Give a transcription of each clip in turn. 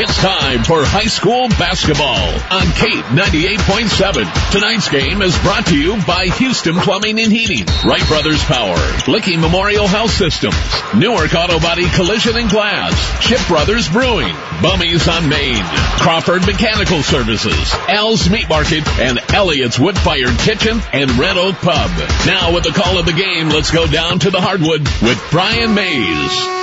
It's time for high school basketball on Kate 98.7. Tonight's game is brought to you by Houston Plumbing and Heating, Wright Brothers Power, Licking Memorial Health Systems, Newark Auto Body Collision and Glass, Ship Brothers Brewing, Bummy's on Main, Crawford Mechanical Services, Al's Meat Market, and Elliott's Wood Fired Kitchen and Red Oak Pub. Now with the call of the game, let's go down to the hardwood with Brian Maze.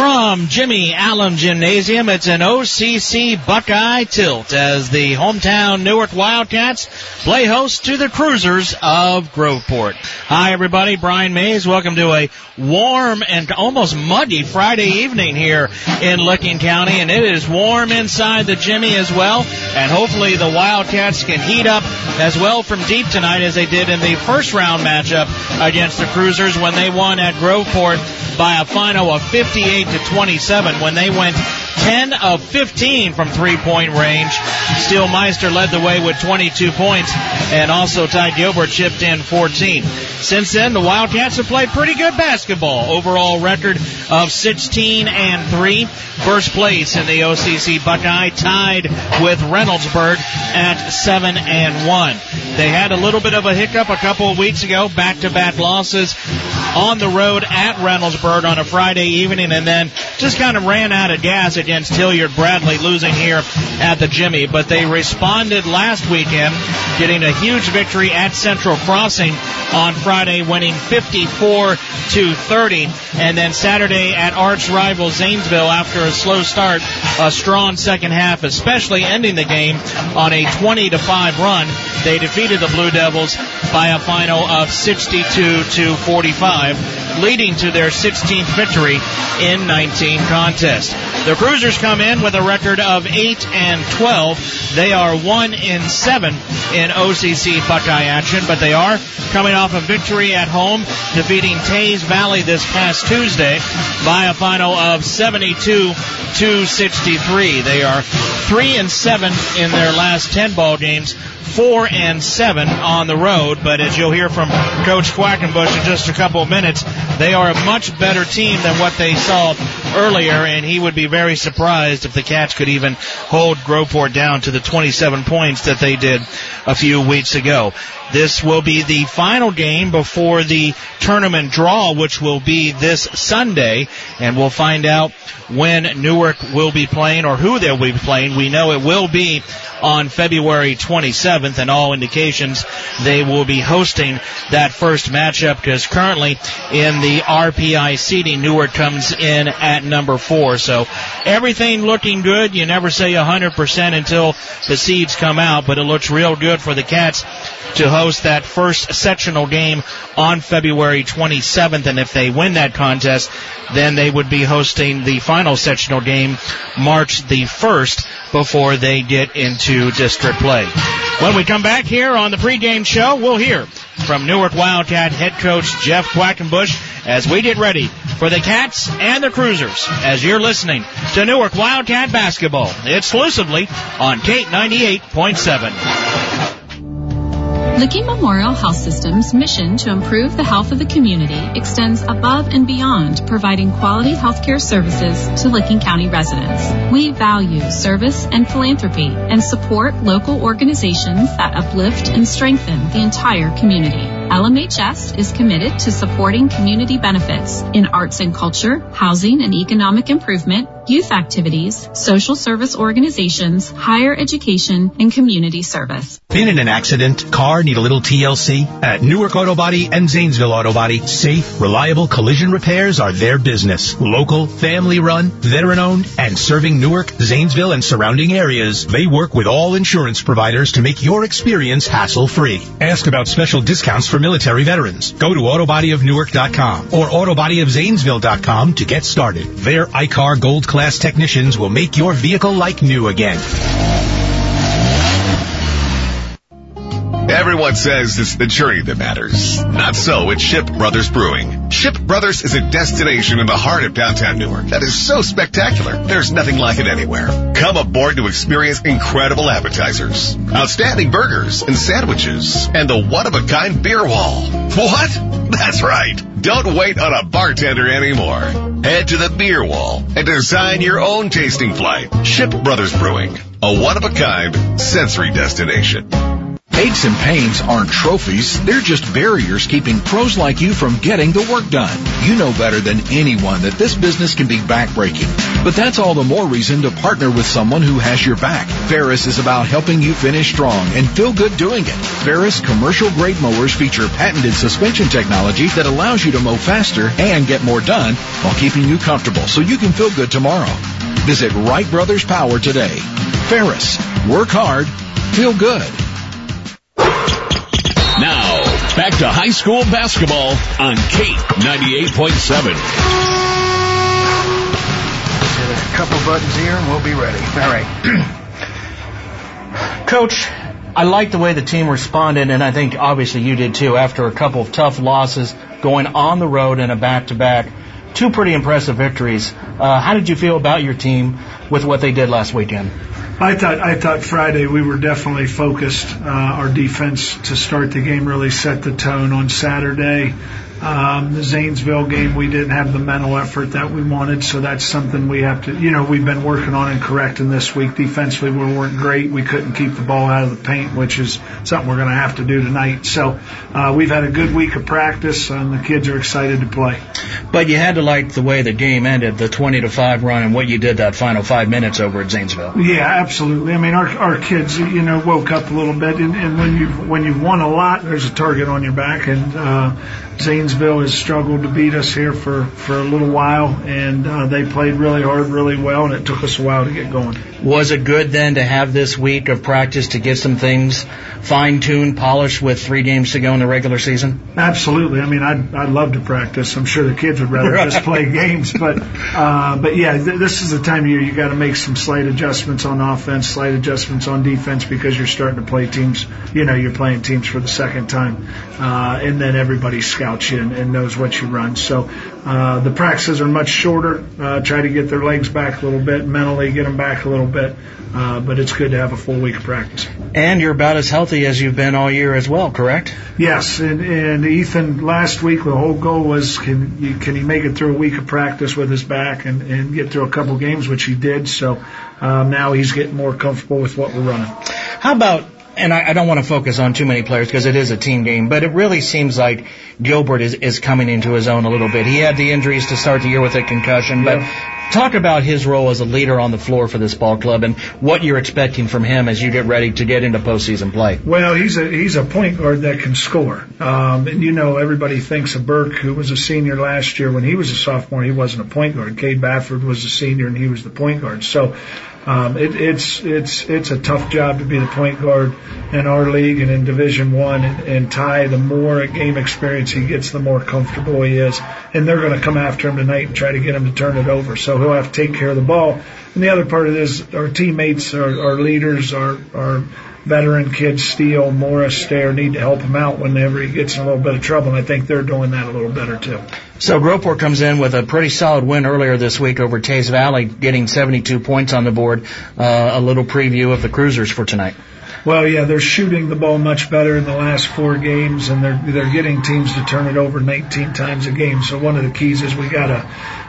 From Jimmy Allen Gymnasium, it's an OCC Buckeye tilt as the hometown Newark Wildcats play host to the Cruisers of Groveport. Hi everybody, Brian Maze. Welcome to a warm and almost muggy Friday evening here in Licking County, and it is warm inside the Jimmy as well. And hopefully the Wildcats can heat up as well from deep tonight as they did in the first round matchup against the Cruisers when they won at Groveport by a final of 58 to 27 when they went 10 of 15 from three point range. Steele Meister led the way with 22 points, and also Ty Gilbert chipped in 14. Since then, the Wildcats have played pretty good basketball. Overall record of 16 and 3. First place in the OCC Buckeye, tied with Reynoldsburg at 7 and 1. They had a little bit of a hiccup a couple of weeks ago, back to back losses on the road at Reynoldsburg on a Friday evening, and then just kind of ran out of gas against Hilliard Bradley, losing here at the Jimmy. But they responded last weekend, getting a huge victory at Central Crossing on Friday, winning 54 to 30, and then Saturday at arch rival Zanesville after a slow start, a strong second half, especially ending the game on a 20 to 5 run. They defeated the Blue Devils by a final of 62 to 45, leading to their 16th victory in 19 contests. The Cruisers come in with a record of 8 and 12. They are 1 in 7 in OCC Buckeye action, but they are coming off a victory at home, defeating Teays Valley this past Tuesday by a final of 72 to 63. They are 3 and 7 in their last 10 ball games four and seven on the road. But as you'll hear from Coach Quackenbush in just a couple of minutes, they are a much better team than what they saw earlier, and he would be very surprised if the Cats could even hold Groveport down to the 27 points that they did a few weeks ago. This will be the final game before the tournament draw, which will be this Sunday, and we'll find out when Newark will be playing or who they'll be playing. We know it will be on February 27th, and all indications they will be hosting that first matchup because currently in the RPI seeding, Newark comes in at number four. So everything looking good. You never say 100% until the seeds come out, but it looks real good for the Cats to host that first sectional game on February 27th. And if they win that contest, then they would be hosting the final sectional game March the 1st before they get into district play. When we come back here on the pregame show, we'll hear from Newark Wildcat head coach Jeff Quackenbush as we get ready for the Cats and the Cruisers as you're listening to Newark Wildcat basketball exclusively on Kate 98.7. Licking Memorial Health System's mission to improve the health of the community extends above and beyond providing quality healthcare services to Licking County residents. We value service and philanthropy and support local organizations that uplift and strengthen the entire community. LMHS is committed to supporting community benefits in arts and culture, housing and economic improvement, youth activities, social service organizations, higher education, and community service. Been in an accident? Car need a little TLC? At Newark Auto Body and Zanesville Auto Body, safe, reliable collision repairs are their business. Local, family run, veteran owned, and serving Newark, Zanesville, and surrounding areas, they work with all insurance providers to make your experience hassle free. Ask about special discounts for military veterans. Go to autobodyofnewark.com or autobodyofzanesville.com to get started. Their I-CAR Gold Class technicians will make your vehicle like new again. Everyone says it's the journey that matters. Not so at Ship Brothers Brewing. Ship Brothers is a destination in the heart of downtown Newark that is so spectacular. There's nothing like it anywhere. Come aboard to experience incredible appetizers, outstanding burgers and sandwiches, and the one-of-a-kind beer wall. What? That's right. Don't wait on a bartender anymore. Head to the beer wall and design your own tasting flight. Ship Brothers Brewing, a one-of-a-kind sensory destination. Aches and pains aren't trophies, they're just barriers keeping pros like you from getting the work done. You know better than anyone that this business can be backbreaking. But that's all the more reason to partner with someone who has your back. Ferris is about helping you finish strong and feel good doing it. Ferris commercial grade mowers feature patented suspension technology that allows you to mow faster and get more done while keeping you comfortable so you can feel good tomorrow. Visit Wright Brothers Power today. Ferris, work hard, feel good. Back to high school basketball on Kate 98.7. Hit a couple buttons here and we'll be ready. All right. Coach, I like the way the team responded, and I think obviously you did too, after a couple of tough losses going on the road in a back to back. Two pretty impressive victories. Uh, how did you feel about your team with what they did last weekend? I thought I thought Friday we were definitely focused. Uh, our defense to start the game really set the tone. On Saturday, um, the Zanesville game, we didn't have the mental effort that we wanted, so that's something we have to, you know, we've been working on and correcting this week. Defensively, we weren't great. We couldn't keep the ball out of the paint, which is something we're going to have to do tonight. So uh, we've had a good week of practice, and the kids are excited to play. But you had to like the way the game ended, the 20 to 5 run, and what you did that final five minutes over at Zanesville. Yeah, absolutely. I mean, our our kids, you know, woke up a little bit, and, and when you when you've won a lot, there's a target on your back, and uh, Zanesville has struggled to beat us here for, for a little while, and uh, they played really hard, really well, and it took us a while to get going. Was it good then to have this week of practice to get some things fine tuned, polished with three games to go in the regular season? Absolutely. I mean, I'd, I'd love to practice. I'm sure the kids would rather just play games, but uh, but yeah, th- this is the time of year you got to make some slight adjustments on offense, slight adjustments on defense because you're starting to play teams. You know, you're playing teams for the second time, uh, and then everybody scouts you and, and knows what you run. So uh, the practices are much shorter. Uh, try to get their legs back a little bit, mentally get them back a little bit. Uh, but it's good to have a full week of practice. And you're about as healthy as you've been all year as well, correct? Yes, and, and Ethan last week the whole goal was can you, can he make it through a week of practice with his back and, and get through a couple games, which he did. So um, now he's getting more comfortable with what we're running. How about and I, I don't want to focus on too many players because it is a team game, but it really seems like Gilbert is, is coming into his own a little bit. He had the injuries to start the year with a concussion, but talk about his role as a leader on the floor for this ball club and what you're expecting from him as you get ready to get into postseason play. Well, he's a he's a point guard that can score, um, and you know everybody thinks of Burke, who was a senior last year. When he was a sophomore, he wasn't a point guard. Cade Bafford was a senior, and he was the point guard. So um, it, it's it's it's a tough job to be the point guard in our league and in Division One. And, and Ty, the more game experience he gets, the more comfortable he is. And they're going to come after him tonight and try to get him to turn it over. So he'll have to take care of the ball. And the other part of this, our teammates, our, our leaders, our our veteran kids, Steele, Morris, Stair, need to help him out whenever he gets in a little bit of trouble. And I think they're doing that a little better too. So Groveport comes in with a pretty solid win earlier this week over Teays Valley, getting 72 points on the board. Uh, a little preview of the Cruisers for tonight. Well, yeah, they're shooting the ball much better in the last four games, and they're they're getting teams to turn it over 19 times a game. So one of the keys is we gotta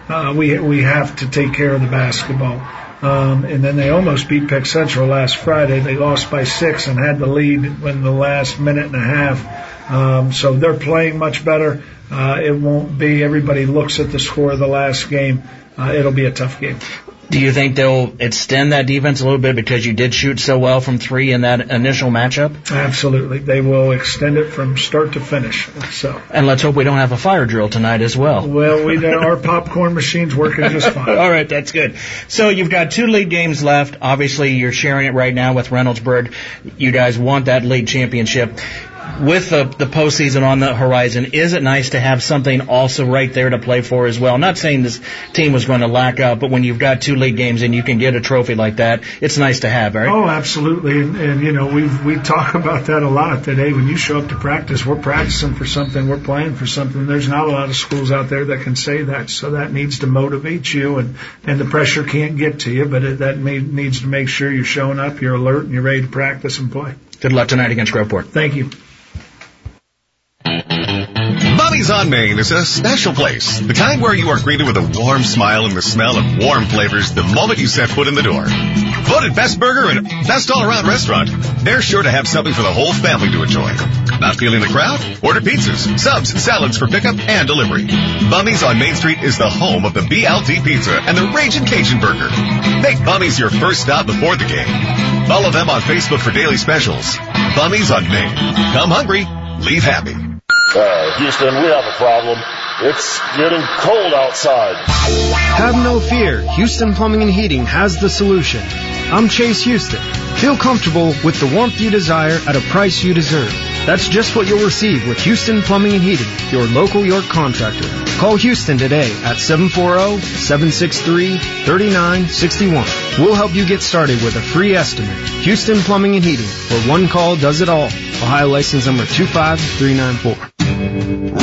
uh, we we have to take care of the basketball. Um, and then they almost beat Pick Central last Friday. They lost by six and had the lead in the last minute and a half. Um, so they're playing much better. Uh, it won't be everybody looks at the score of the last game. Uh, it'll be a tough game. Do you think they'll extend that defense a little bit because you did shoot so well from three in that initial matchup? Absolutely. They will extend it from start to finish. So. And let's hope we don't have a fire drill tonight as well. Well, we our popcorn machine's working just fine. All right, that's good. So you've got two league games left. Obviously, you're sharing it right now with Reynoldsburg. You guys want that league championship with the, the postseason on the horizon, is it nice to have something also right there to play for as well? Not saying this team was going to lack out, but when you've got two league games and you can get a trophy like that, it's nice to have, right? Oh, absolutely. And, and you know, we we talk about that a lot today. When you show up to practice, we're practicing for something, we're playing for something. There's not a lot of schools out there that can say that, so that needs to motivate you, and and the pressure can't get to you, but it, that may, needs to make sure you're showing up, you're alert, and you're ready to practice and play. Good luck tonight against Groveport. Thank you. Bummy's on Main is a special place. The kind where you are greeted with a warm smile and the smell of warm flavors the moment you set foot in the door. Voted best burger and best all around restaurant, they're sure to have something for the whole family to enjoy. Not feeling the crowd? Order pizzas, subs, salads for pickup and delivery. Bummy's on Main Street is the home of the BLT pizza and the Raging Cajun burger. Make Bummy's your first stop before the game. Follow them on Facebook for daily specials. Bummy's on Main. Come hungry, leave happy. Uh, Houston, we have a problem. It's getting cold outside. Have no fear. Houston Plumbing and Heating has the solution. I'm Chase Houston. Feel comfortable with the warmth you desire at a price you deserve. That's just what you'll receive with Houston Plumbing and Heating, your local York contractor. Call Houston today at 740-763-3961. We'll help you get started with a free estimate. Houston Plumbing and Heating, where one call does it all. Ohio license number 25394.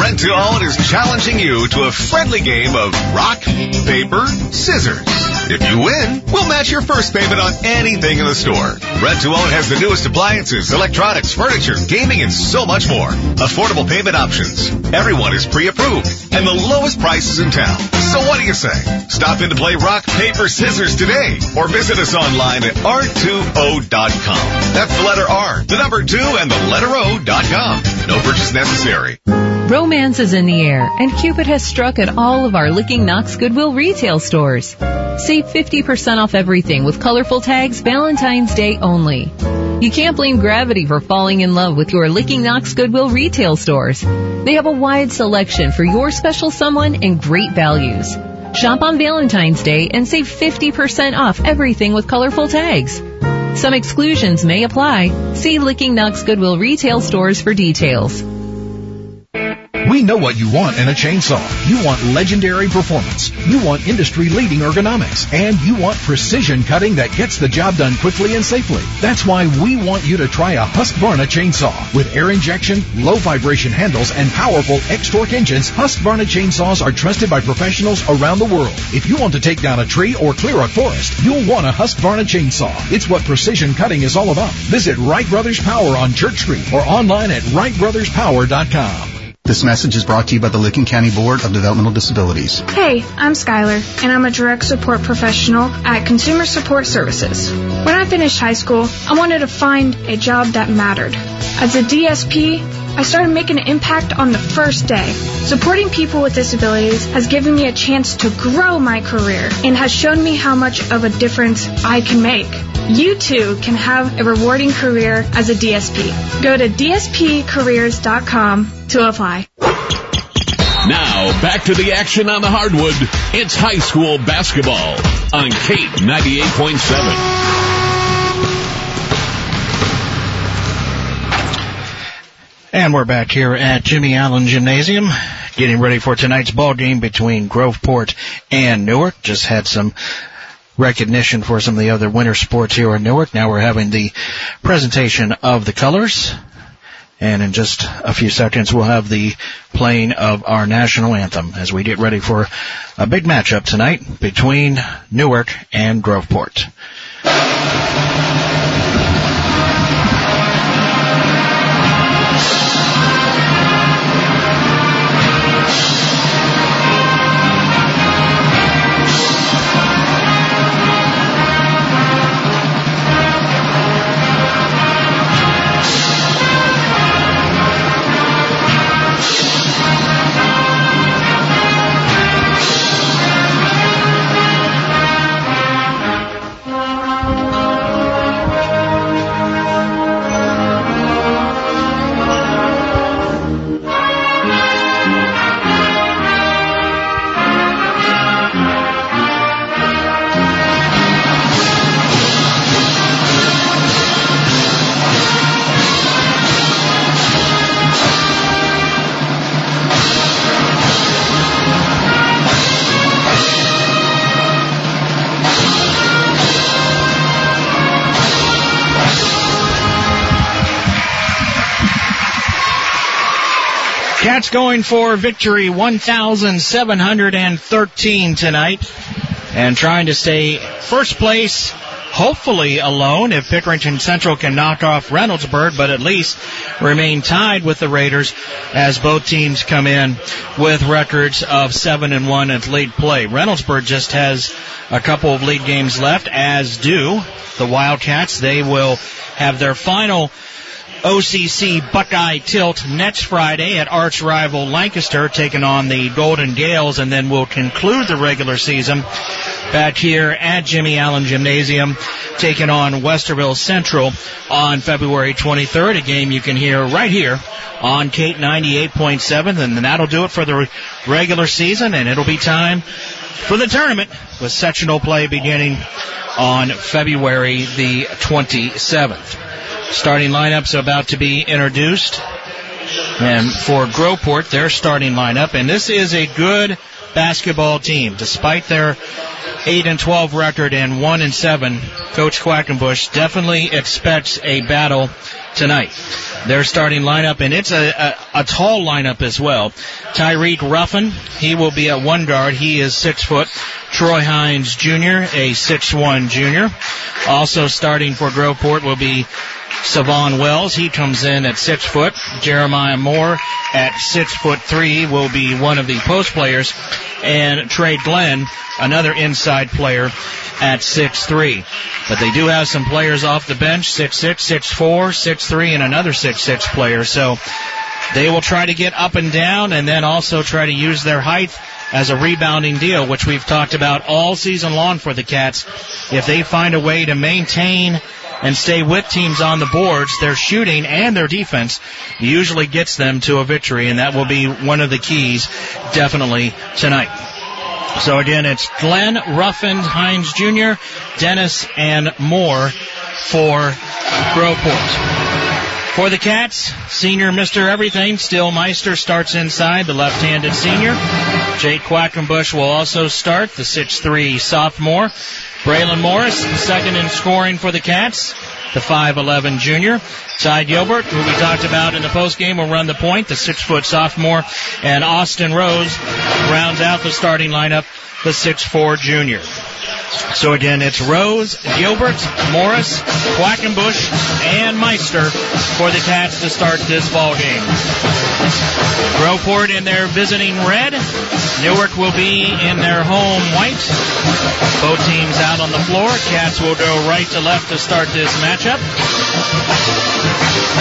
Rent to Own is challenging you to a friendly game of rock, paper, scissors. If you win, we'll match your first payment on anything in the store. Rent to Own has the newest appliances, electronics, furniture, gaming, and so much more. Affordable payment options. Everyone is pre-approved and the lowest prices in town. So what do you say? Stop in to play rock, paper, scissors today or visit us online at r2o.com. That's the letter R, the number two, and the letter O.com. No purchase necessary. Romance is in the air, and Cupid has struck at all of our Licking Knox Goodwill retail stores. Save 50% off everything with colorful tags Valentine's Day only. You can't blame gravity for falling in love with your Licking Knox Goodwill retail stores. They have a wide selection for your special someone and great values. Shop on Valentine's Day and save 50% off everything with colorful tags. Some exclusions may apply. See Licking Knox Goodwill retail stores for details. We know what you want in a chainsaw. You want legendary performance. You want industry-leading ergonomics. And you want precision cutting that gets the job done quickly and safely. That's why we want you to try a Husqvarna chainsaw. With air injection, low vibration handles, and powerful X-Torque engines, Husqvarna chainsaws are trusted by professionals around the world. If you want to take down a tree or clear a forest, you'll want a Husqvarna chainsaw. It's what precision cutting is all about. Visit Wright Brothers Power on Church Street or online at wrightbrotherspower.com. This message is brought to you by the Licking County Board of Developmental Disabilities. Hey, I'm Skylar, and I'm a direct support professional at Consumer Support Services. When I finished high school, I wanted to find a job that mattered. As a DSP, I started making an impact on the first day. Supporting people with disabilities has given me a chance to grow my career and has shown me how much of a difference I can make. You too can have a rewarding career as a DSP. Go to dspcareers.com to apply. Now, back to the action on the hardwood. It's high school basketball on Kate 98.7. And we're back here at Jimmy Allen Gymnasium, getting ready for tonight's ball game between Groveport and Newark. Just had some recognition for some of the other winter sports here in Newark. Now we're having the presentation of the colors. And in just a few seconds, we'll have the playing of our national anthem as we get ready for a big matchup tonight between Newark and Groveport. Cats going for victory 1,713 tonight and trying to stay first place hopefully alone if Pickerington Central can knock off Reynoldsburg, but at least remain tied with the Raiders as both teams come in with records of 7 and 1 at late play. Reynoldsburg just has a couple of league games left, as do the Wildcats. They will have their final OCC Buckeye Tilt next Friday at arch rival Lancaster, taking on the Golden Gales, and then we'll conclude the regular season back here at Jimmy Allen Gymnasium, taking on Westerville Central on February 23rd. A game you can hear right here on Kate 98.7, and that'll do it for the regular season, and it'll be time for the tournament with sectional play beginning on February the 27th. Starting lineups about to be introduced. And for Groveport, their starting lineup, and this is a good basketball team. Despite their 8 and 12 record and 1 and 7, Coach Quackenbush definitely expects a battle tonight. Their starting lineup, and it's a, a, a tall lineup as well. Tyreek Ruffin, he will be at one guard. He is six foot. Troy Hines Jr., a six one junior. Also starting for Groveport will be Savon Wells, he comes in at six foot. Jeremiah Moore at six foot three will be one of the post players. And Trey Glenn, another inside player at six three. But they do have some players off the bench, six six, six four, six three, and another six six player. So they will try to get up and down and then also try to use their height as a rebounding deal, which we've talked about all season long for the Cats. If they find a way to maintain and stay with teams on the boards, their shooting and their defense usually gets them to a victory, and that will be one of the keys definitely tonight. So again, it's Glenn, Ruffin, Hines Jr., Dennis, and Moore for Groveport. For the Cats, senior Mr. Everything, Steele Meister starts inside, the left-handed senior. Jake Quackenbush will also start, the 6'3 sophomore. Braylon Morris, second in scoring for the Cats, the 5'11 junior. Ty Gilbert, who we talked about in the postgame, will run the point, the six foot sophomore. And Austin Rose rounds out the starting lineup, the 6'4 junior. So again, it's Rose, Gilbert, Morris, Quackenbush, and Meister for the Cats to start this ball game. Groveport in their visiting red. Newark will be in their home white. Both teams out on the floor. Cats will go right to left to start this matchup.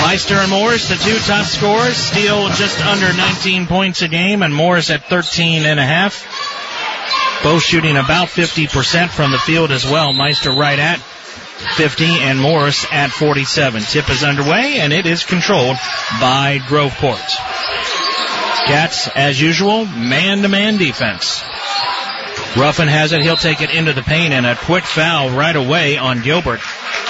Meister and Morris, the two top scorers, Steele just under 19 points a game, and Morris at 13 and a half. Both shooting about 50% from the field as well. Meister right at 50 and Morris at 47. Tip is underway and it is controlled by Groveport. Cats, as usual, man-to-man defense. Ruffin has it. He'll take it into the paint and a quick foul right away on Gilbert.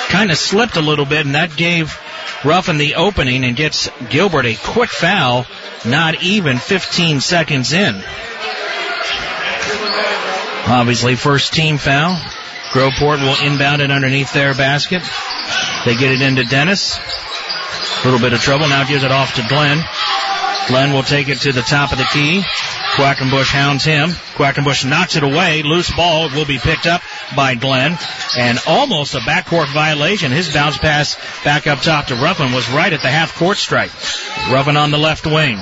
Kind of slipped a little bit and that gave Ruffin the opening and gets Gilbert a quick foul not even 15 seconds in. Obviously, first team foul. Groveport will inbound it underneath their basket. They get it into Dennis. A little bit of trouble. Now gives it off to Glenn. Glenn will take it to the top of the key. Quackenbush hounds him. Quackenbush knocks it away. Loose ball will be picked up by Glenn. And almost a backcourt violation. His bounce pass back up top to Ruffin was right at the half court stripe. Ruffin on the left wing.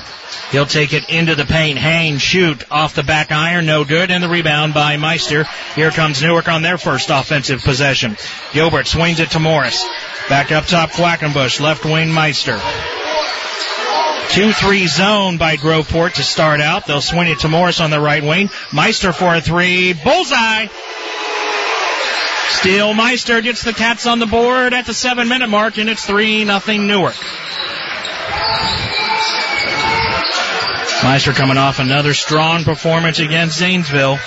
He'll take it into the paint. Hang, shoot off the back iron, no good, and the rebound by Meister. Here comes Newark on their first offensive possession. Gilbert swings it to Morris. Back up top, Quackenbush, left wing Meister. 2-3 zone by Groveport to start out. They'll swing it to Morris on the right wing. Meister for a three. Bullseye! Steele Meister gets the Cats on the board at the seven minute mark and it's 3 nothing Newark. Meister coming off another strong performance against Zanesville.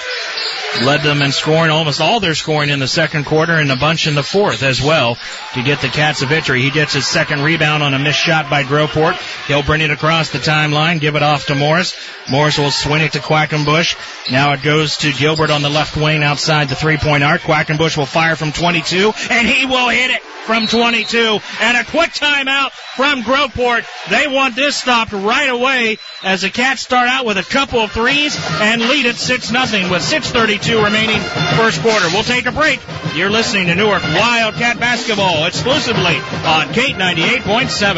Led them in scoring, almost all their scoring in the second quarter and a bunch in the fourth as well to get the Cats a victory. He gets his second rebound on a missed shot by Groveport. He'll bring it across the timeline, give it off to Morris. Morris will swing it to Quackenbush. Now it goes to Gilbert on the left wing outside the three-point arc. Quackenbush will fire from 22 and he will hit it from 22. And a quick timeout from Groveport. They want this stopped right away as the Cats start out with a couple of threes and lead it 6 nothing with 6.32 6.42 remaining first quarter. We'll take a break. You're listening to Newark Wildcat Basketball exclusively on Kate 98.7.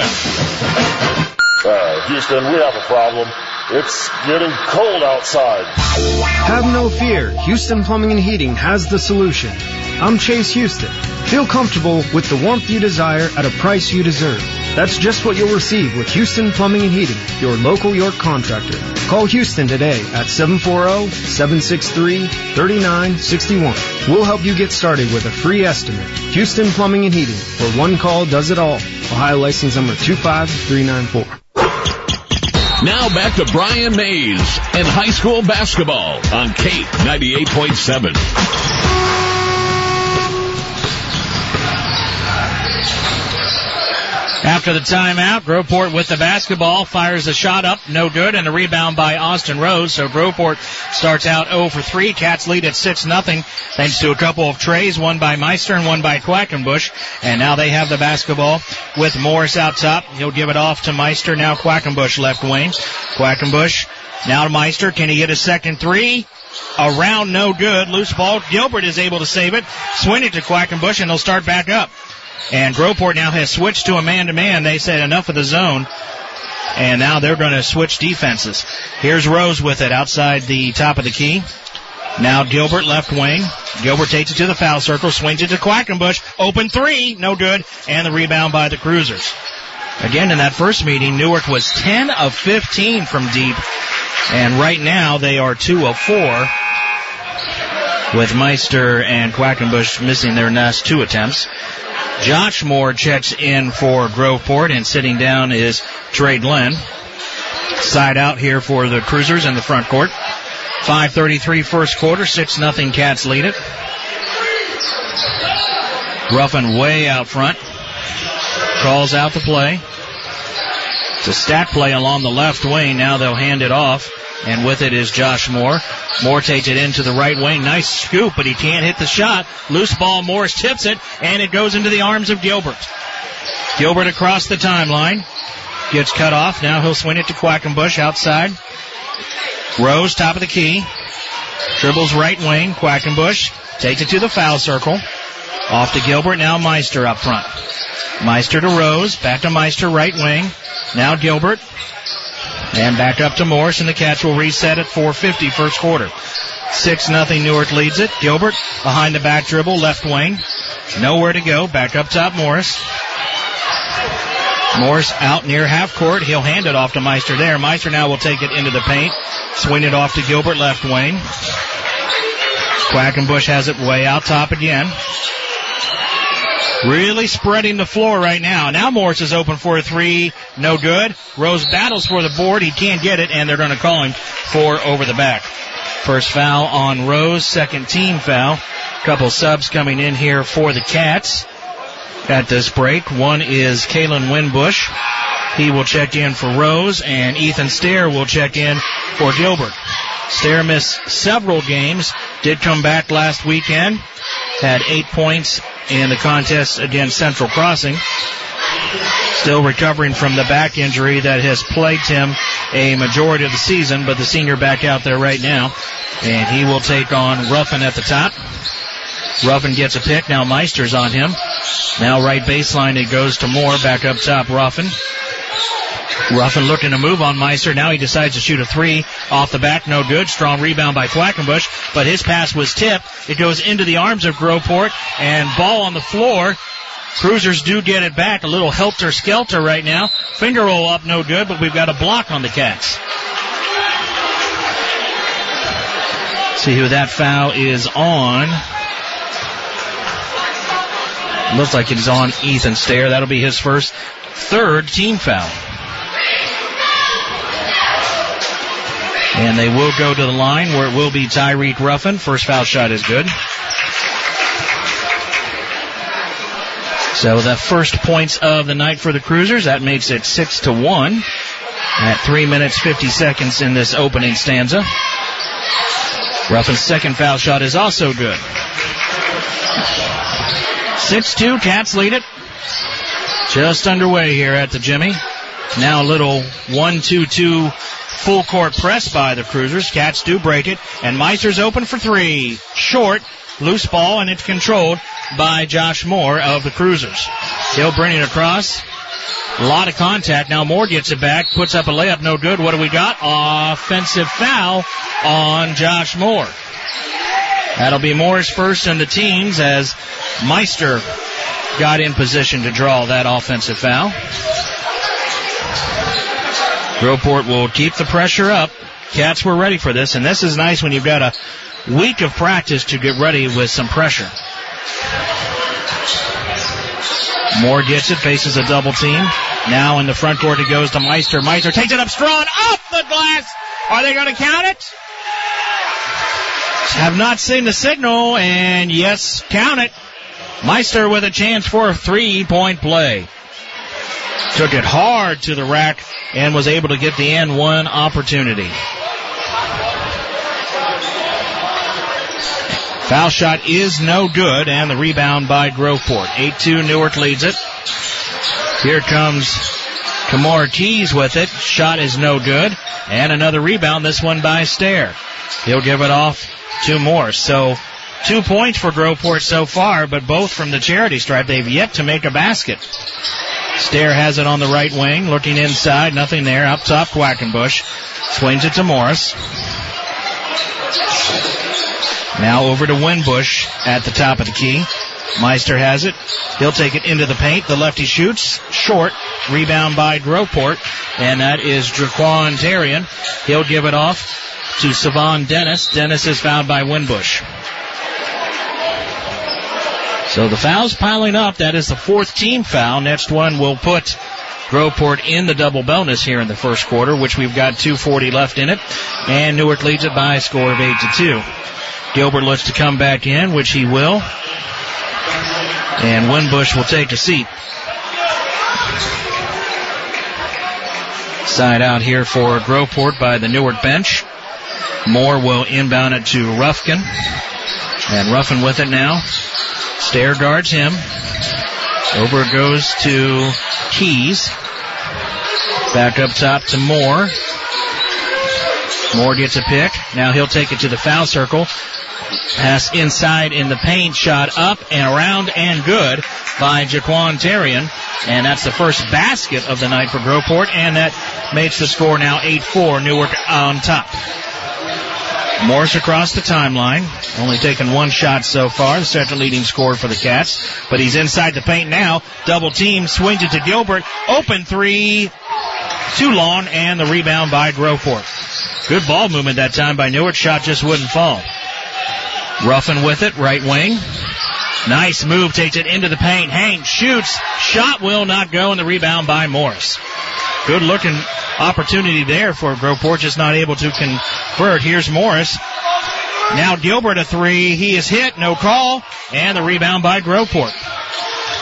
Uh, Houston, we have a problem. It's getting cold outside. Have no fear. Houston Plumbing and Heating has the solution. I'm Chase Houston. Feel comfortable with the warmth you desire at a price you deserve. That's just what you'll receive with Houston Plumbing and Heating, your local York contractor. Call Houston today at 740-763-3961. We'll help you get started with a free estimate. Houston Plumbing and Heating, where one call does it all. Ohio license number 25394. Now back to Brian Maze and high school basketball on Kate 98.7. After the timeout, Groveport with the basketball fires a shot up, no good, and a rebound by Austin Rose. So Groveport starts out 0 for 3. Cats lead at 6 nothing, thanks to a couple of trays, one by Meister and one by Quackenbush. And now they have the basketball with Morris out top. He'll give it off to Meister. Now Quackenbush left wing. Quackenbush now to Meister. Can he get a second three? Around no good. Loose ball. Gilbert is able to save it. Swing it to Quackenbush and they'll start back up. And Groveport now has switched to a man-to-man. They said enough of the zone. And now they're going to switch defenses. Here's Rose with it outside the top of the key. Now Gilbert left wing. Gilbert takes it to the foul circle, swings it to Quackenbush. Open three, no good. And the rebound by the Cruisers. Again, in that first meeting, Newark was 10 of 15 from deep. And right now they are 2 of 4 with Meister and Quackenbush missing their last two attempts. Josh Moore checks in for Groveport, and sitting down is Trey Glenn. Side out here for the Cruisers in the front court. 5.33 first quarter, 6 nothing Cats lead it. Ruffin way out front. Calls out the play. It's a stack play along the left wing. Now they'll hand it off. And with it is Josh Moore. Moore takes it into the right wing. Nice scoop, but he can't hit the shot. Loose ball. Morris tips it, and it goes into the arms of Gilbert. Gilbert across the timeline. Gets cut off. Now he'll swing it to Quackenbush outside. Rose, top of the key. Dribbles right wing. Quackenbush takes it to the foul circle. Off to Gilbert. Now Meister up front. Meister to Rose. Back to Meister, right wing. Now Gilbert. And back up to Morris, and the Cats will reset at 4.50 first quarter. 6 nothing Newark leads it. Gilbert behind the back dribble, left wing. Nowhere to go. Back up top, Morris. Morris out near half court. He'll hand it off to Meister there. Meister now will take it into the paint. Swing it off to Gilbert, left wing. Quackenbush has it way out top again. Really spreading the floor right now. Now Morris is open for a three. No good. Rose battles for the board. He can't get it, and they're going to call him for over the back. First foul on Rose. Second team foul. Couple subs coming in here for the Cats at this break. One is Kalen Winbush. He will check in for Rose, and Ethan Stair will check in for Gilbert. Stair missed several games, did come back last weekend, had eight points in the contest against Central Crossing. Still recovering from the back injury that has plagued him a majority of the season, but the senior back out there right now. And he will take on Ruffin at the top. Ruffin gets a pick. Now Meister's on him. Now right baseline it goes to Moore. Back up top Ruffin. Ruffin looking to move on Meister. Now he decides to shoot a three off the back. No good. Strong rebound by Quackenbush, but his pass was tipped. It goes into the arms of Groveport and ball on the floor. Cruisers do get it back. A little helter skelter right now. Finger roll up, no good, but we've got a block on the Cats. See who that foul is on. Looks like it is on Ethan Stair. That'll be his first third team foul. And they will go to the line where it will be Tyreek Ruffin. First foul shot is good. So the first points of the night for the Cruisers. That makes it six to one at three minutes fifty seconds in this opening stanza. Ruffin's second foul shot is also good. Six two, Cats lead it. Just underway here at the Jimmy. Now a little one two two full court press by the Cruisers. Cats do break it, and Meister's open for three. Short, loose ball, and it's controlled by Josh Moore of the Cruisers. He'll bring it across. A lot of contact. Now Moore gets it back, puts up a layup, no good. What do we got? Offensive foul on Josh Moore. That'll be Moore's first in the teams as Meister got in position to draw that offensive foul. Groveport will keep the pressure up. Cats were ready for this, and this is nice when you've got a week of practice to get ready with some pressure. Moore gets it, faces a double team. Now in the front court it goes to Meister. Meister takes it up strong, off the glass. Are they going to count it? Have not seen the signal, and yes, count it. Meister with a chance for a three-point play. Took it hard to the rack and was able to get the end one opportunity. Foul shot is no good, and the rebound by Groveport. 8-2, Newark leads it. Here comes Kamar Keys with it. Shot is no good. And another rebound, this one by Stair. He'll give it off two more. So two points for Groveport so far, but both from the charity stripe. They've yet to make a basket. Stair has it on the right wing, looking inside, nothing there. Up top, Quackenbush swings it to Morris. Now over to Winbush at the top of the key. Meister has it. He'll take it into the paint. The lefty shoots short. Rebound by Groveport. And that is Draquan Tarian. He'll give it off to Savon Dennis. Dennis is fouled by Winbush. So the fouls piling up. That is the fourth team foul. Next one will put Groveport in the double bonus here in the first quarter, which we've got 240 left in it. And Newark leads it by a score of 8 to 2. Gilbert looks to come back in, which he will. And Winbush will take a seat. Side out here for Groveport by the Newark bench. Moore will inbound it to Ruffin. And Ruffin with it now. Stair guards him. Over goes to Keys. Back up top to Moore. Moore gets a pick. Now he'll take it to the foul circle. Pass inside in the paint, shot up and around and good by Jaquan Tarian. And that's the first basket of the night for Groveport, and that makes the score now 8-4, Newark on top. Morris across the timeline, only taken one shot so far, the second leading scorer for the Cats, but he's inside the paint now. Double team, swings it to Gilbert, open three, too long, and the rebound by Groveport. Good ball movement that time by Newark, shot just wouldn't fall. Ruffin with it, right wing. Nice move, takes it into the paint. Hines shoots, shot will not go, and the rebound by Morris. Good looking opportunity there for Groveport, just not able to convert. Here's Morris. Now Gilbert a three. He is hit, no call, and the rebound by Groveport.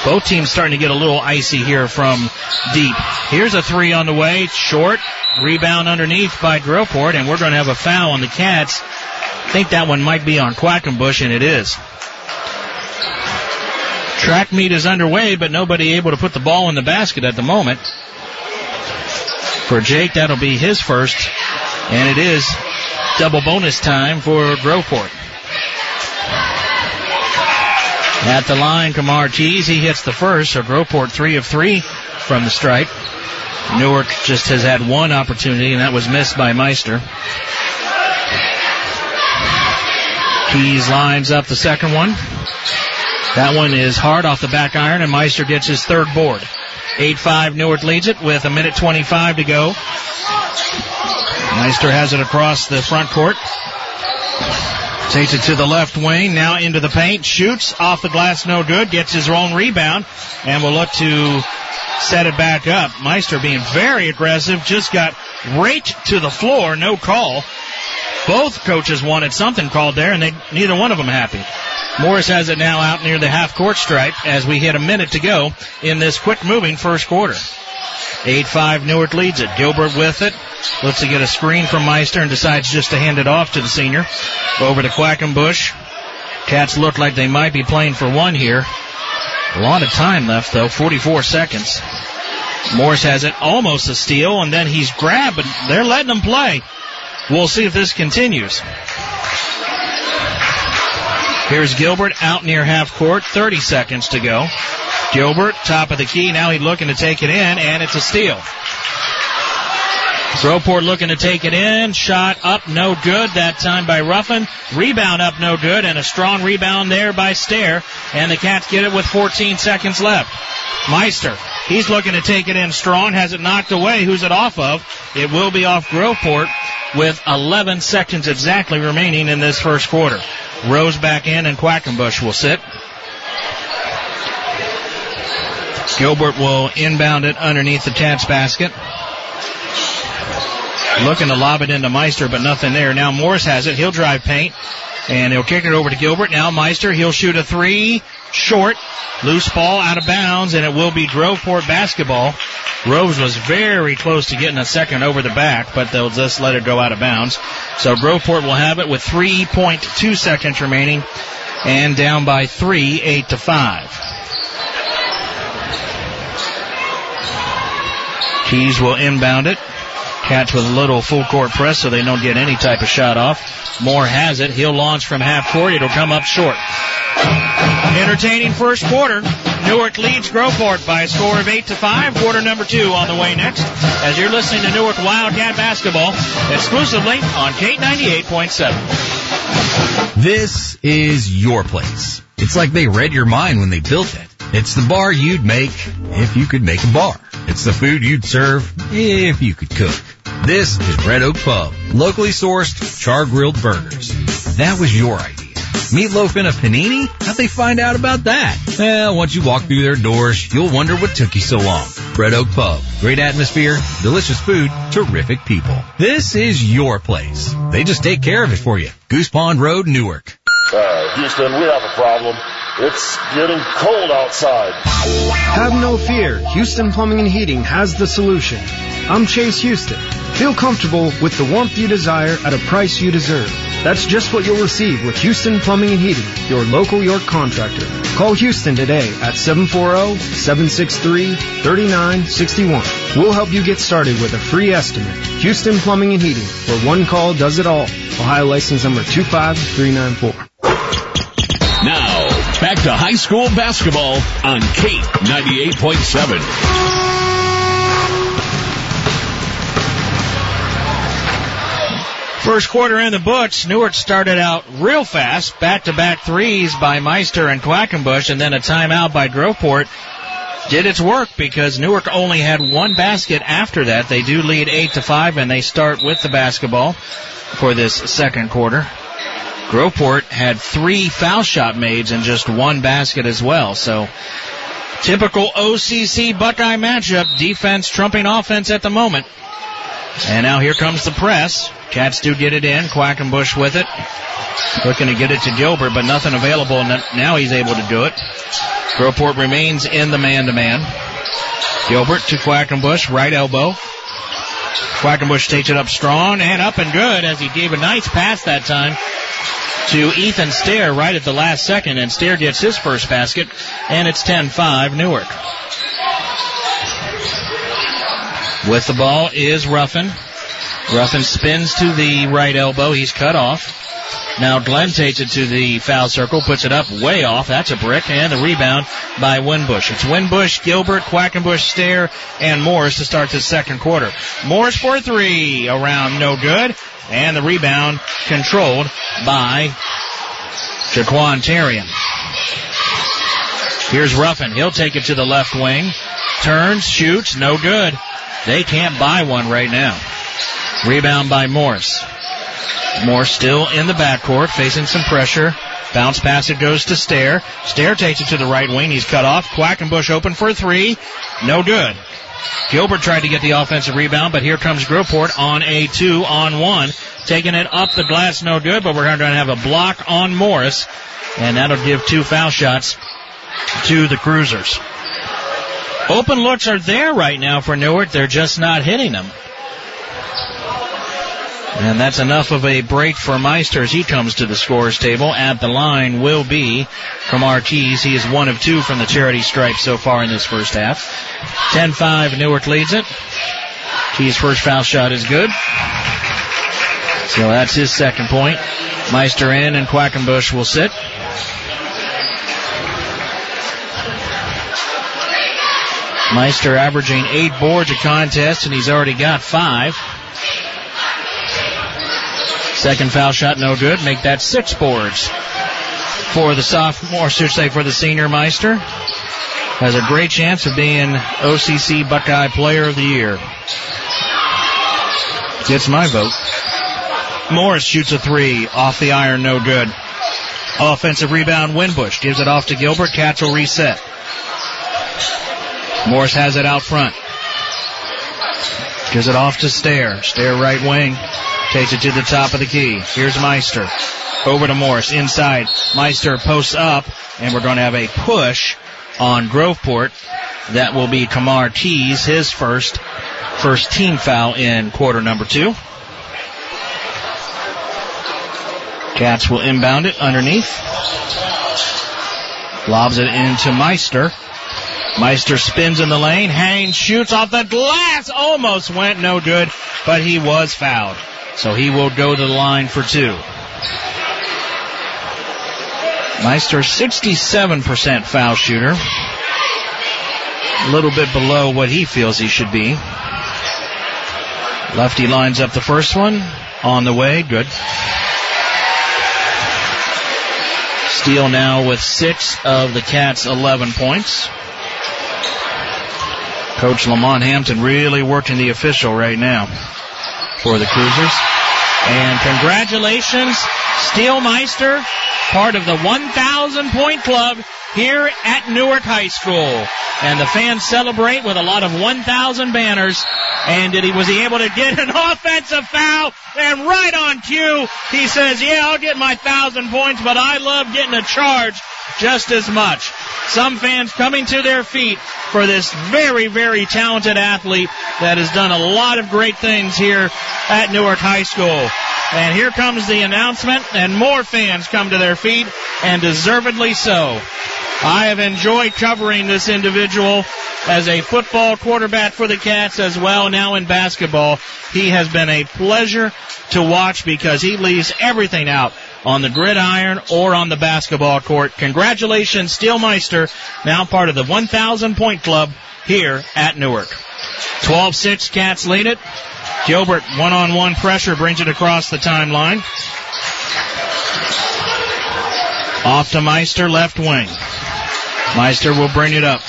Both teams starting to get a little icy here from deep. Here's a three on the way, short, rebound underneath by Groveport, and we're going to have a foul on the Cats. I think that one might be on Quackenbush, and it is. Track meet is underway, but nobody able to put the ball in the basket at the moment. For Jake, that'll be his first, and it is double bonus time for Groveport. At the line, Kamar Keys, he hits the first, so Groveport three of three from the stripe. Newark just has had one opportunity, and that was missed by Meister. Keys lines up the second one. That one is hard off the back iron, and Meister gets his third board. 8-5 Newark leads it with a minute 25 to go. Meister has it across the front court. Takes it to the left wing, now into the paint, shoots off the glass, no good, gets his own rebound, and will look to set it back up. Meister being very aggressive, just got right to the floor, no call. Both coaches wanted something called there, and they neither one of them happy. Morris has it now out near the half court stripe as we hit a minute to go in this quick moving first quarter. 8-5 Newark leads it. Gilbert with it. Looks to get a screen from Meister and decides just to hand it off to the senior. Over to Quackenbush. Cats look like they might be playing for one here. A lot of time left though, 44 seconds. Morris has it almost a steal, and then he's grabbed, but they're letting him play. We'll see if this continues. Here's Gilbert out near half court, 30 seconds to go. Gilbert, top of the key, now he's looking to take it in, and it's a steal. Groveport looking to take it in. Shot up, no good. That time by Ruffin. Rebound up, no good. And a strong rebound there by Stair. And the Cats get it with 14 seconds left. Meister, he's looking to take it in strong. Has it knocked away. Who's it off of? It will be off Groveport with 11 seconds exactly remaining in this first quarter. Rose back in and Quackenbush will sit. Gilbert will inbound it underneath the Cats basket. Looking to lob it into Meister, but nothing there. Now Morris has it. He'll drive paint. And he'll kick it over to Gilbert. Now Meister, he'll shoot a three. Short. Loose ball out of bounds, and it will be Groveport basketball. Rose was very close to getting a second over the back, but they'll just let it go out of bounds. So Groveport will have it with 3.2 seconds remaining and down by three, eight to five. Keys will inbound it. Cats with a little full court press so they don't get any type of shot off. Moore has it. He'll launch from half court. It'll come up short. Entertaining first quarter. Newark leads Groveport by a score of 8 to 5. Quarter number 2 on the way next as you're listening to Newark Wildcat basketball exclusively on Kate 98.7. This is your place. It's like they read your mind when they built it. It's the bar you'd make if you could make a bar. It's the food you'd serve if you could cook. This is Red Oak Pub, locally sourced char grilled burgers. That was your idea. Meatloaf in a panini? How'd they find out about that? Well, once you walk through their doors, you'll wonder what took you so long. Red Oak Pub. Great atmosphere, delicious food, terrific people. This is your place. They just take care of it for you. Goose Pond Road, Newark. Uh, Houston, we have a problem. It's getting cold outside. Have no fear. Houston Plumbing and Heating has the solution. I'm Chase Houston. Feel comfortable with the warmth you desire at a price you deserve. That's just what you'll receive with Houston Plumbing and Heating, your local York contractor. Call Houston today at 740-763-3961. We'll help you get started with a free estimate. Houston Plumbing and Heating, where one call does it all. Ohio license number 25394. Back to high school basketball on Kate 98.7. First quarter in the books. Newark started out real fast. Back-to-back threes by Meister and Quackenbush, and then a timeout by Groveport did its work because Newark only had one basket after that. They do lead eight to five, and they start with the basketball for this second quarter. Groveport had three foul shot mades and just one basket as well. So typical OCC Buckeye matchup. Defense trumping offense at the moment. And now here comes the press. Cats do get it in. Quackenbush with it. Looking to get it to Gilbert, but nothing available. Now he's able to do it. Groveport remains in the man-to-man. Gilbert to Quackenbush, right elbow. Quackenbush takes it up strong and up and good as he gave a nice pass that time to Ethan Stair right at the last second, and Stair gets his first basket, and it's 10-5 Newark. With the ball is Ruffin. Ruffin spins to the right elbow. He's cut off. Now Glenn takes it to the foul circle, puts it up way off. That's a brick, and the rebound by Winbush. It's Winbush, Gilbert, Quackenbush, Stair, and Morris to start the second quarter. Morris for three, around no good, and the rebound controlled by Jaquan Terrian. Here's Ruffin. He'll take it to the left wing. Turns, shoots, no good. They can't buy one right now. Rebound by Morris. Morris still in the backcourt, facing some pressure. Bounce pass it goes to Stair. Stair takes it to the right wing. He's cut off. Quackenbush open for a three. No good. Gilbert tried to get the offensive rebound, but here comes Groveport on a two on one. Taking it up the glass, no good, but we're going to have a block on Morris, and that'll give two foul shots to the Cruisers. Open looks are there right now for Newark. They're just not hitting them. And that's enough of a break for Meister as he comes to the scores table. At the line will be Kamar Keys. He is one of two from the charity stripe so far in this first half. 10-5, Newark leads it. Keys' first foul shot is good. So that's his second point. Meister in and Quackenbush will sit. Meister averaging eight boards a contest, and he's already got five. Second foul shot, no good. Make that six boards for the sophomore, should say for the senior Meister. Has a great chance of being OCC Buckeye Player of the Year. Gets my vote. Morris shoots a three off the iron, no good. Offensive rebound, Winbush gives it off to Gilbert. Cats will reset. Morris has it out front. Gives it off to Stair. Stair right wing. Takes it to the top of the key. Here's Meister. Over to Morris. Inside. Meister posts up. And we're going to have a push on Groveport. That will be Kamar Keys, his first, first team foul in quarter number two. Cats will inbound it underneath. Lobs it into Meister. Meister spins in the lane. Haynes shoots off the glass. Almost went no good, but he was fouled. So he will go to the line for two. Meister 67% foul shooter. A little bit below what he feels he should be. Lefty lines up the first one. On the way. Good. Steele now with six of the Cats' 11 points. Coach Lamont Hampton really working the official right now for the Cruisers. And congratulations, Steele Meister, part of the 1,000 point club here at Newark High School. And the fans celebrate with a lot of 1,000 banners. And did he, was he able to get an offensive foul? And right on cue, he says, yeah, I'll get my 1,000 points, but I love getting a charge just as much. Some fans coming to their feet for this very, very talented athlete that has done a lot of great things here at Newark High School. And here comes the announcement, and more fans come to their feet, and deservedly so. I have enjoyed covering this individual as a football quarterback for the Cats as well, now in basketball. He has been a pleasure to watch because he leaves everything out on the gridiron or on the basketball court. Congratulations, Steele Meister, now part of the 1,000 point club here at Newark. 12-6, Cats lead it. Gilbert, one-on-one pressure, brings it across the timeline. Off to Meister, left wing. Meister will bring it up.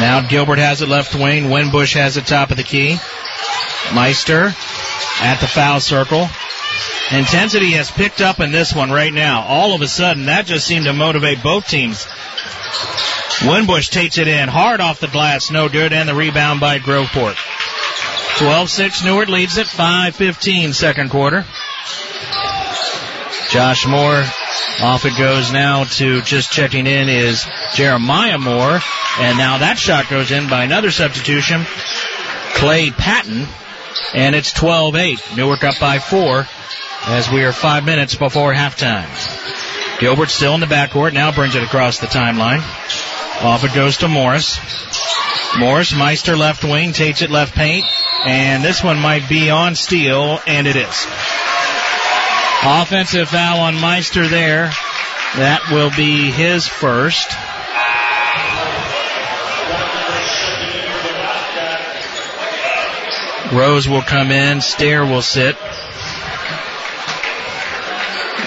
Now Gilbert has it left wing. Winbush has it top of the key. Meister at the foul circle. Intensity has picked up in this one right now. All of a sudden, that just seemed to motivate both teams. Winbush takes it in hard off the glass, no good, and the rebound by Groveport. 12-6, Newark leads it, 5-15 second quarter. Josh Moore off it goes now to just checking in is Jeremiah Moore, and now that shot goes in by another substitution, Clay Patton, and it's 12-8. Newark up by four as we are five minutes before halftime. Gilbert still in the backcourt, now brings it across the timeline. Off it goes to Morris. Morris, Meister left wing, takes it left paint, and this one might be on Steele, and it is. Offensive foul on Meister there. That will be his first. Rose will come in. Stair will sit.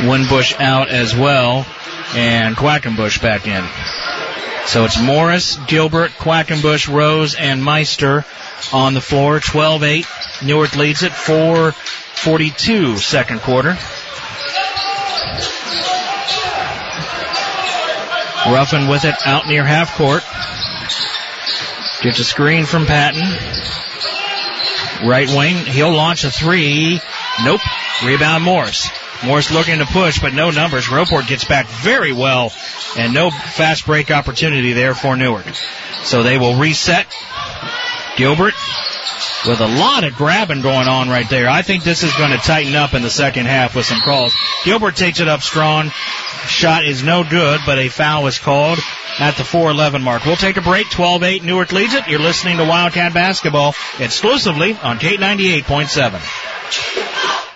Winbush out as well. And Quackenbush back in. So it's Morris, Gilbert, Quackenbush, Rose, and Meister on the floor. 12-8. Newark leads it. 4:42 second quarter. Ruffin with it out near half court. Gets a screen from Patton. Right wing. He'll launch a three. Nope. Rebound Morris. Morris looking to push, but no numbers. Groveport gets back very well, and no fast break opportunity there for Newark. So they will reset. Gilbert with a lot of grabbing going on right there. I think this is going to tighten up in the second half with some calls. Gilbert takes it up strong. Shot is no good, but a foul is called at the 4-11 mark. We'll take a break. 12-8 Newark leads it. You're listening to Wildcat Basketball exclusively on K98.7.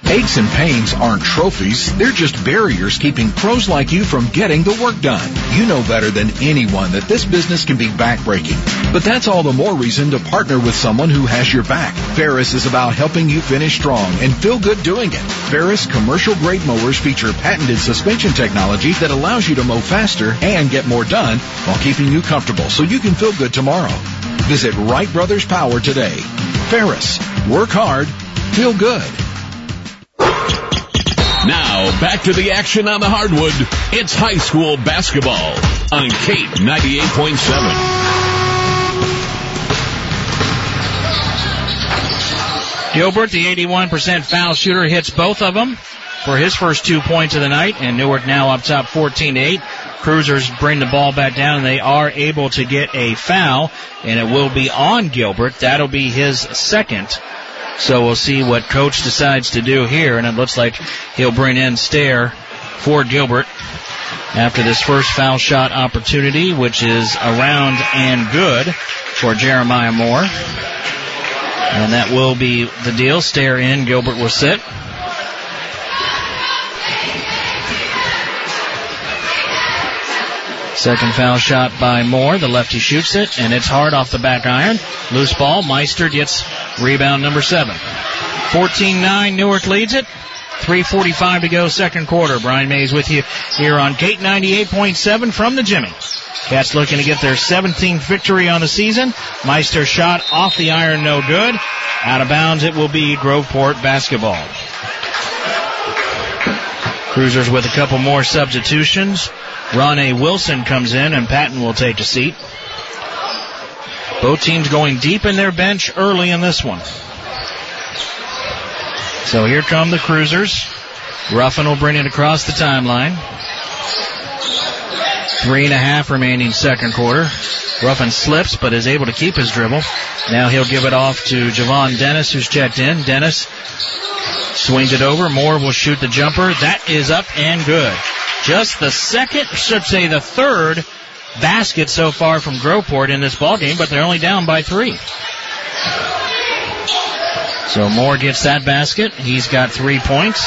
Aches and pains aren't trophies, they're just barriers keeping pros like you from getting the work done. You know better than anyone that this business can be backbreaking. But that's all the more reason to partner with someone who has your back. Ferris is about helping you finish strong and feel good doing it. Ferris commercial grade mowers feature patented suspension technology that allows you to mow faster and get more done while keeping you comfortable so you can feel good tomorrow. Visit Wright Brothers Power today. Ferris, work hard, feel good. Now, back to the action on the hardwood. It's high school basketball on Cape 98.7. Gilbert, the 81% foul shooter, hits both of them for his first two points of the night, and Newark now up top 14 to 8. Cruisers bring the ball back down, and they are able to get a foul, and it will be on Gilbert. That'll be his second. So we'll see what coach decides to do here, and it looks like he'll bring in Stair for Gilbert after this first foul shot opportunity, which is around and good for Jeremiah Moore. And that will be the deal. Stair in, Gilbert will sit. Second foul shot by Moore. The lefty shoots it, and it's hard off the back iron. Loose ball. Meister gets rebound number seven. 14-9, Newark leads it. 3.45 to go, second quarter. Brian Maze with you here on Gate 98.7 from the Jimmy. Cats looking to get their 17th victory on the season. Meister shot off the iron, no good. Out of bounds, it will be Groveport basketball. Cruisers with a couple more substitutions. Ronnie Wilson comes in and Patton will take a seat. Both teams going deep in their bench early in this one. So here come the Cruisers. Ruffin will bring it across the timeline. Three and a half remaining second quarter. Ruffin slips but is able to keep his dribble. Now he'll give it off to Javon Dennis who's checked in. Dennis swings it over. Moore will shoot the jumper. That is up and good. Just the second, should say the third basket so far from Groveport in this ball game, but they're only down by three. So Moore gets that basket. He's got three points.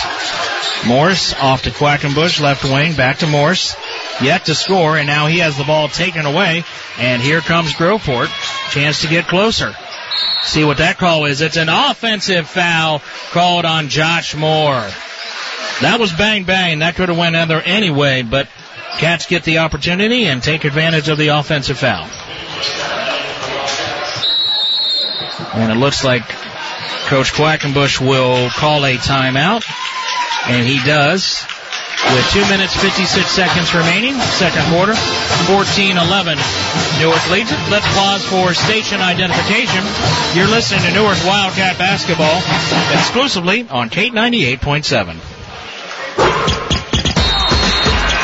Morris off to Quackenbush, left wing, back to Morris. Yet to score, and now he has the ball taken away. And here comes Groveport. Chance to get closer. See what that call is. It's an offensive foul called on Josh Moore. That was bang bang. That could have went either anyway, but Cats get the opportunity and take advantage of the offensive foul. And it looks like Coach Quackenbush will call a timeout, and he does. With 2 minutes 56 seconds remaining, second quarter, 14-11. Newark leads it. Let's pause for station identification. You're listening to Newark Wildcat Basketball exclusively on Kate 98.7.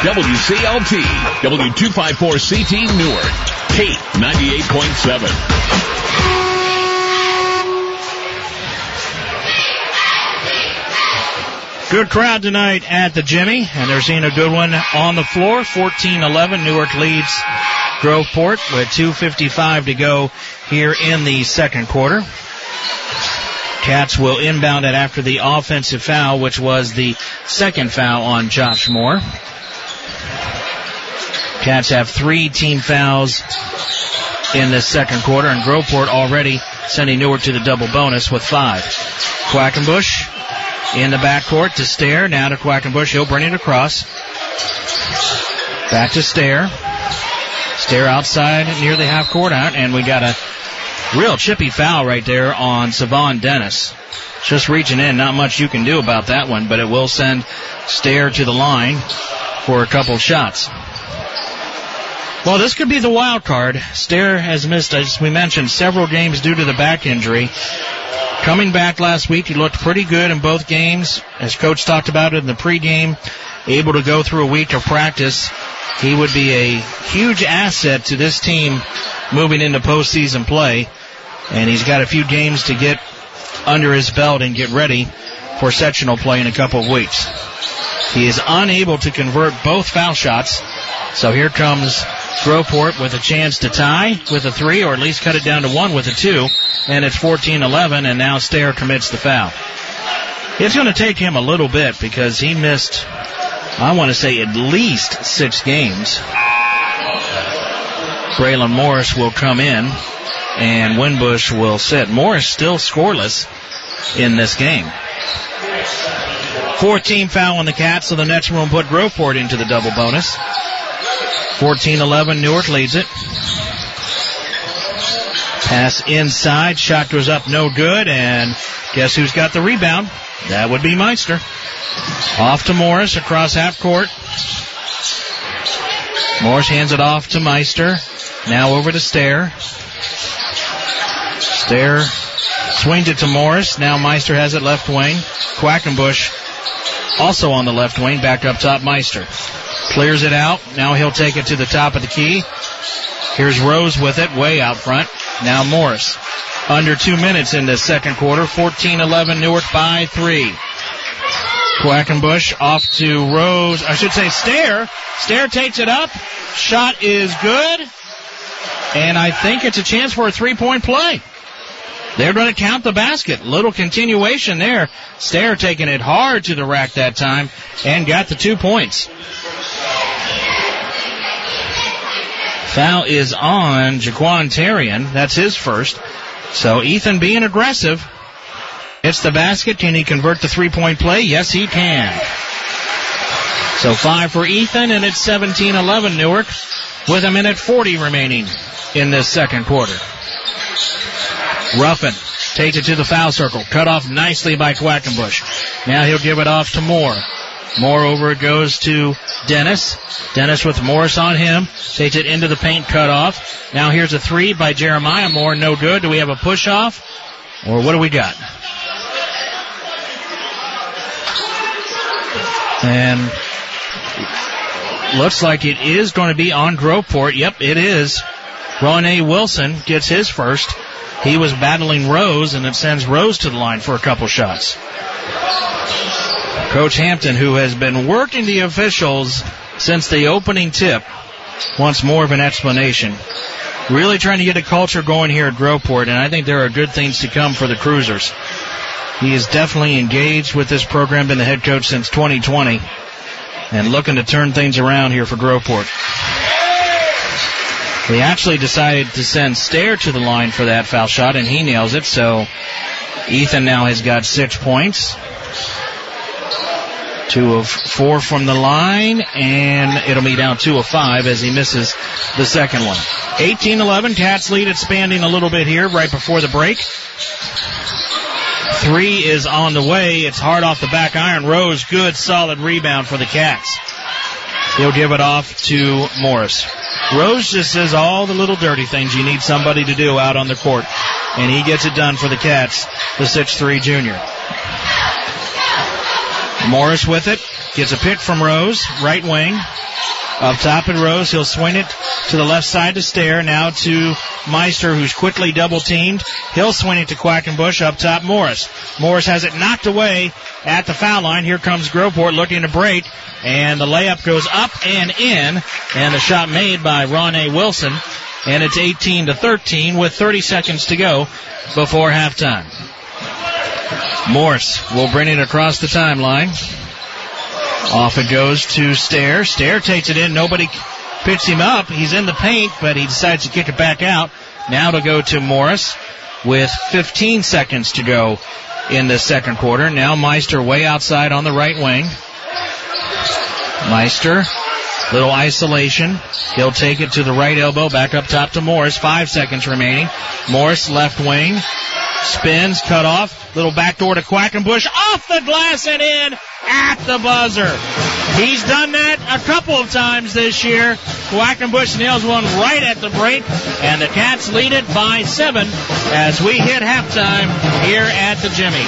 WCLT, W254CT Newark, Kate 98.7. Good crowd tonight at the Jimmy, and they're seeing a good one on the floor. 14-11, Newark leads Groveport with 2.55 to go here in the second quarter. Cats will inbound it after the offensive foul, which was the second foul on Josh Moore. Cats have three team fouls in this second quarter, and Groveport already sending Newark to the double bonus with five. Quackenbush in the backcourt to Stair. Now to Quackenbush. He'll bring it across. Back to Stair. Stair outside near the half court out, and we got a real chippy foul right there on Savon Dennis. Just reaching in, not much you can do about that one, but it will send Stair to the line for a couple shots. Well, this could be the wild card. Stair has missed, as we mentioned, several games due to the back injury. Coming back last week, he looked pretty good in both games. As coach talked about it in the pregame, able to go through a week of practice. He would be a huge asset to this team moving into postseason play. and he's got a few games to get under his belt and get ready for sectional play in a couple of weeks. He is unable to convert both foul shots, so here comes Groveport with a chance to tie with a three or at least cut it down to one with a two, and it's 14-11, and now Stair commits the foul. It's going to take him a little bit because he missed, I want to say, at least six games. Braylon Morris will come in and Winbush will sit. Morris still scoreless in this game. 14 foul on the Cats, so the Nets will put Groveport into the double bonus. 14-11, Newark leads it. Pass inside, shot goes up, no good, and guess who's got the rebound? That would be Meister. Off to Morris across half court. Morris hands it off to Meister. Now over to Stair. Stair swings it to Morris. Now Meister has it left wing. Quackenbush also on the left wing, back up top Meister. Clears it out. Now he'll take it to the top of the key. Here's Rose with it, way out front. Now Morris. Under two minutes in the second quarter. 14-11 Newark by three. Quackenbush off to Rose. I should say Stair. Stair takes it up. Shot is good. And I think it's a chance for a three-point play. They're going to count the basket. Little continuation there. Stair taking it hard to the rack that time and got the two points. Foul is on Jaquan Terrian. That's his first. So Ethan being aggressive. It's the basket. Can he convert the three point play? Yes, he can. So five for Ethan and it's 17-11 Newark with a minute 40 remaining in this second quarter. Ruffin takes it to the foul circle. Cut off nicely by Quackenbush. Now he'll give it off to Moore. Moreover, it goes to Dennis. Dennis with Morris on him. Takes it into the paint, cut off. Now here's a three by Jeremiah Moore. No good. Do we have a push off? Or what do we got? And looks like it is going to be on Groveport. Yep, it is. Ron A. Wilson gets his first. He was battling Rose and it sends Rose to the line for a couple shots. Coach Hampton, who has been working the officials since the opening tip, wants more of an explanation. Really trying to get a culture going here at Groveport, and I think there are good things to come for the Cruisers. He is definitely engaged with this program, been the head coach since 2020, and looking to turn things around here for Groveport. They actually decided to send Stair to the line for that foul shot, and he nails it, so Ethan now has got six points. Two of four from the line, and it'll be down two of five as he misses the second one. 18-11, Cats lead expanding a little bit here right before the break. Three is on the way. It's hard off the back iron. Rose, good solid rebound for the Cats. He'll give it off to Morris. Rose just says all the little dirty things you need somebody to do out on the court. And he gets it done for the Cats, the 6'3 junior. Morris with it. Gets a pick from Rose, right wing. Up top at Rose, he'll swing it to the left side to Stair. Now to Meister, who's quickly double teamed. He'll swing it to Quackenbush up top Morris. Morris has it knocked away at the foul line. Here comes Groveport looking to break, and the layup goes up and in, and the shot made by Ron A. Wilson, and it's 18 to 13 with 30 seconds to go before halftime. Morse will bring it across the timeline. Off it goes to Stair. Stair takes it in. Nobody picks him up. He's in the paint, but he decides to kick it back out. Now to go to Morris with 15 seconds to go in the second quarter. Now Meister way outside on the right wing. Meister, little isolation. He'll take it to the right elbow, back up top to Morris. Five seconds remaining. Morris left wing. Spins, cut off. Little backdoor to Quackenbush. Off the glass and in at the buzzer. He's done that a couple of times this year. Quackenbush nails one right at the break, and the Cats lead it by seven as we hit halftime here at the Jimmy.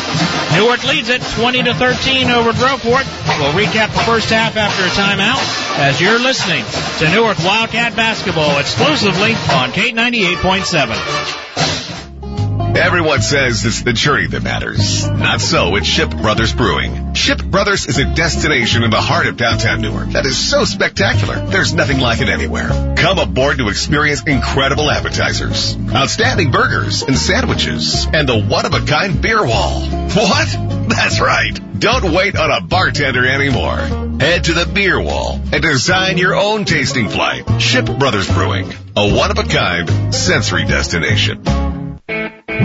Newark leads it 20 to 13 over Groveport. We'll recap the first half after a timeout as you're listening to Newark Wildcat basketball exclusively on K98.7. Everyone says it's the journey that matters. Not so at Ship Brothers Brewing. Ship Brothers is a destination in the heart of downtown Newark that is so spectacular. There's nothing like it anywhere. Come aboard to experience incredible appetizers, outstanding burgers and sandwiches, and the one-of-a-kind beer wall. What? That's right. Don't wait on a bartender anymore. Head to the beer wall and design your own tasting flight. Ship Brothers Brewing, a one-of-a-kind sensory destination.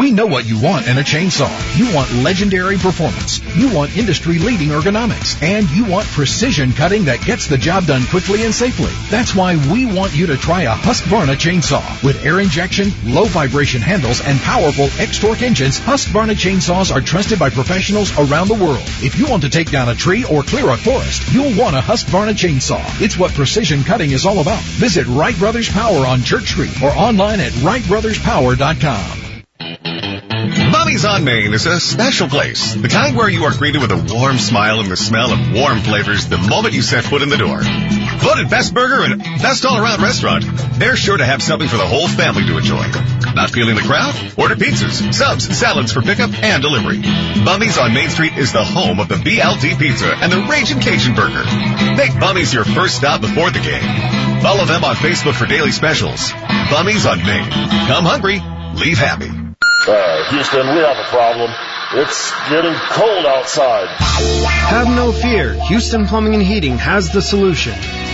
We know what you want in a chainsaw. You want legendary performance. You want industry-leading ergonomics. And you want precision cutting that gets the job done quickly and safely. That's why we want you to try a Husqvarna chainsaw. With air injection, low vibration handles, and powerful X-Torque engines, Husqvarna chainsaws are trusted by professionals around the world. If you want to take down a tree or clear a forest, you'll want a Husqvarna chainsaw. It's what precision cutting is all about. Visit Wright Brothers Power on Church Street or online at WrightBrothersPower.com. Bummy's on Main is a special place. The kind where you are greeted with a warm smile and the smell of warm flavors the moment you set foot in the door. Voted best burger and best all-around restaurant, they're sure to have something for the whole family to enjoy. Not feeling the crowd? Order pizzas, subs, salads for pickup and delivery. Bummy's on Main Street is the home of the BLT Pizza and the Raging Cajun Burger. Make Bummy's your first stop before the game. Follow them on Facebook for daily specials. Bummy's on Main. Come hungry, leave happy. Uh, Houston, we have a problem. It's getting cold outside. Have no fear. Houston Plumbing and Heating has the solution.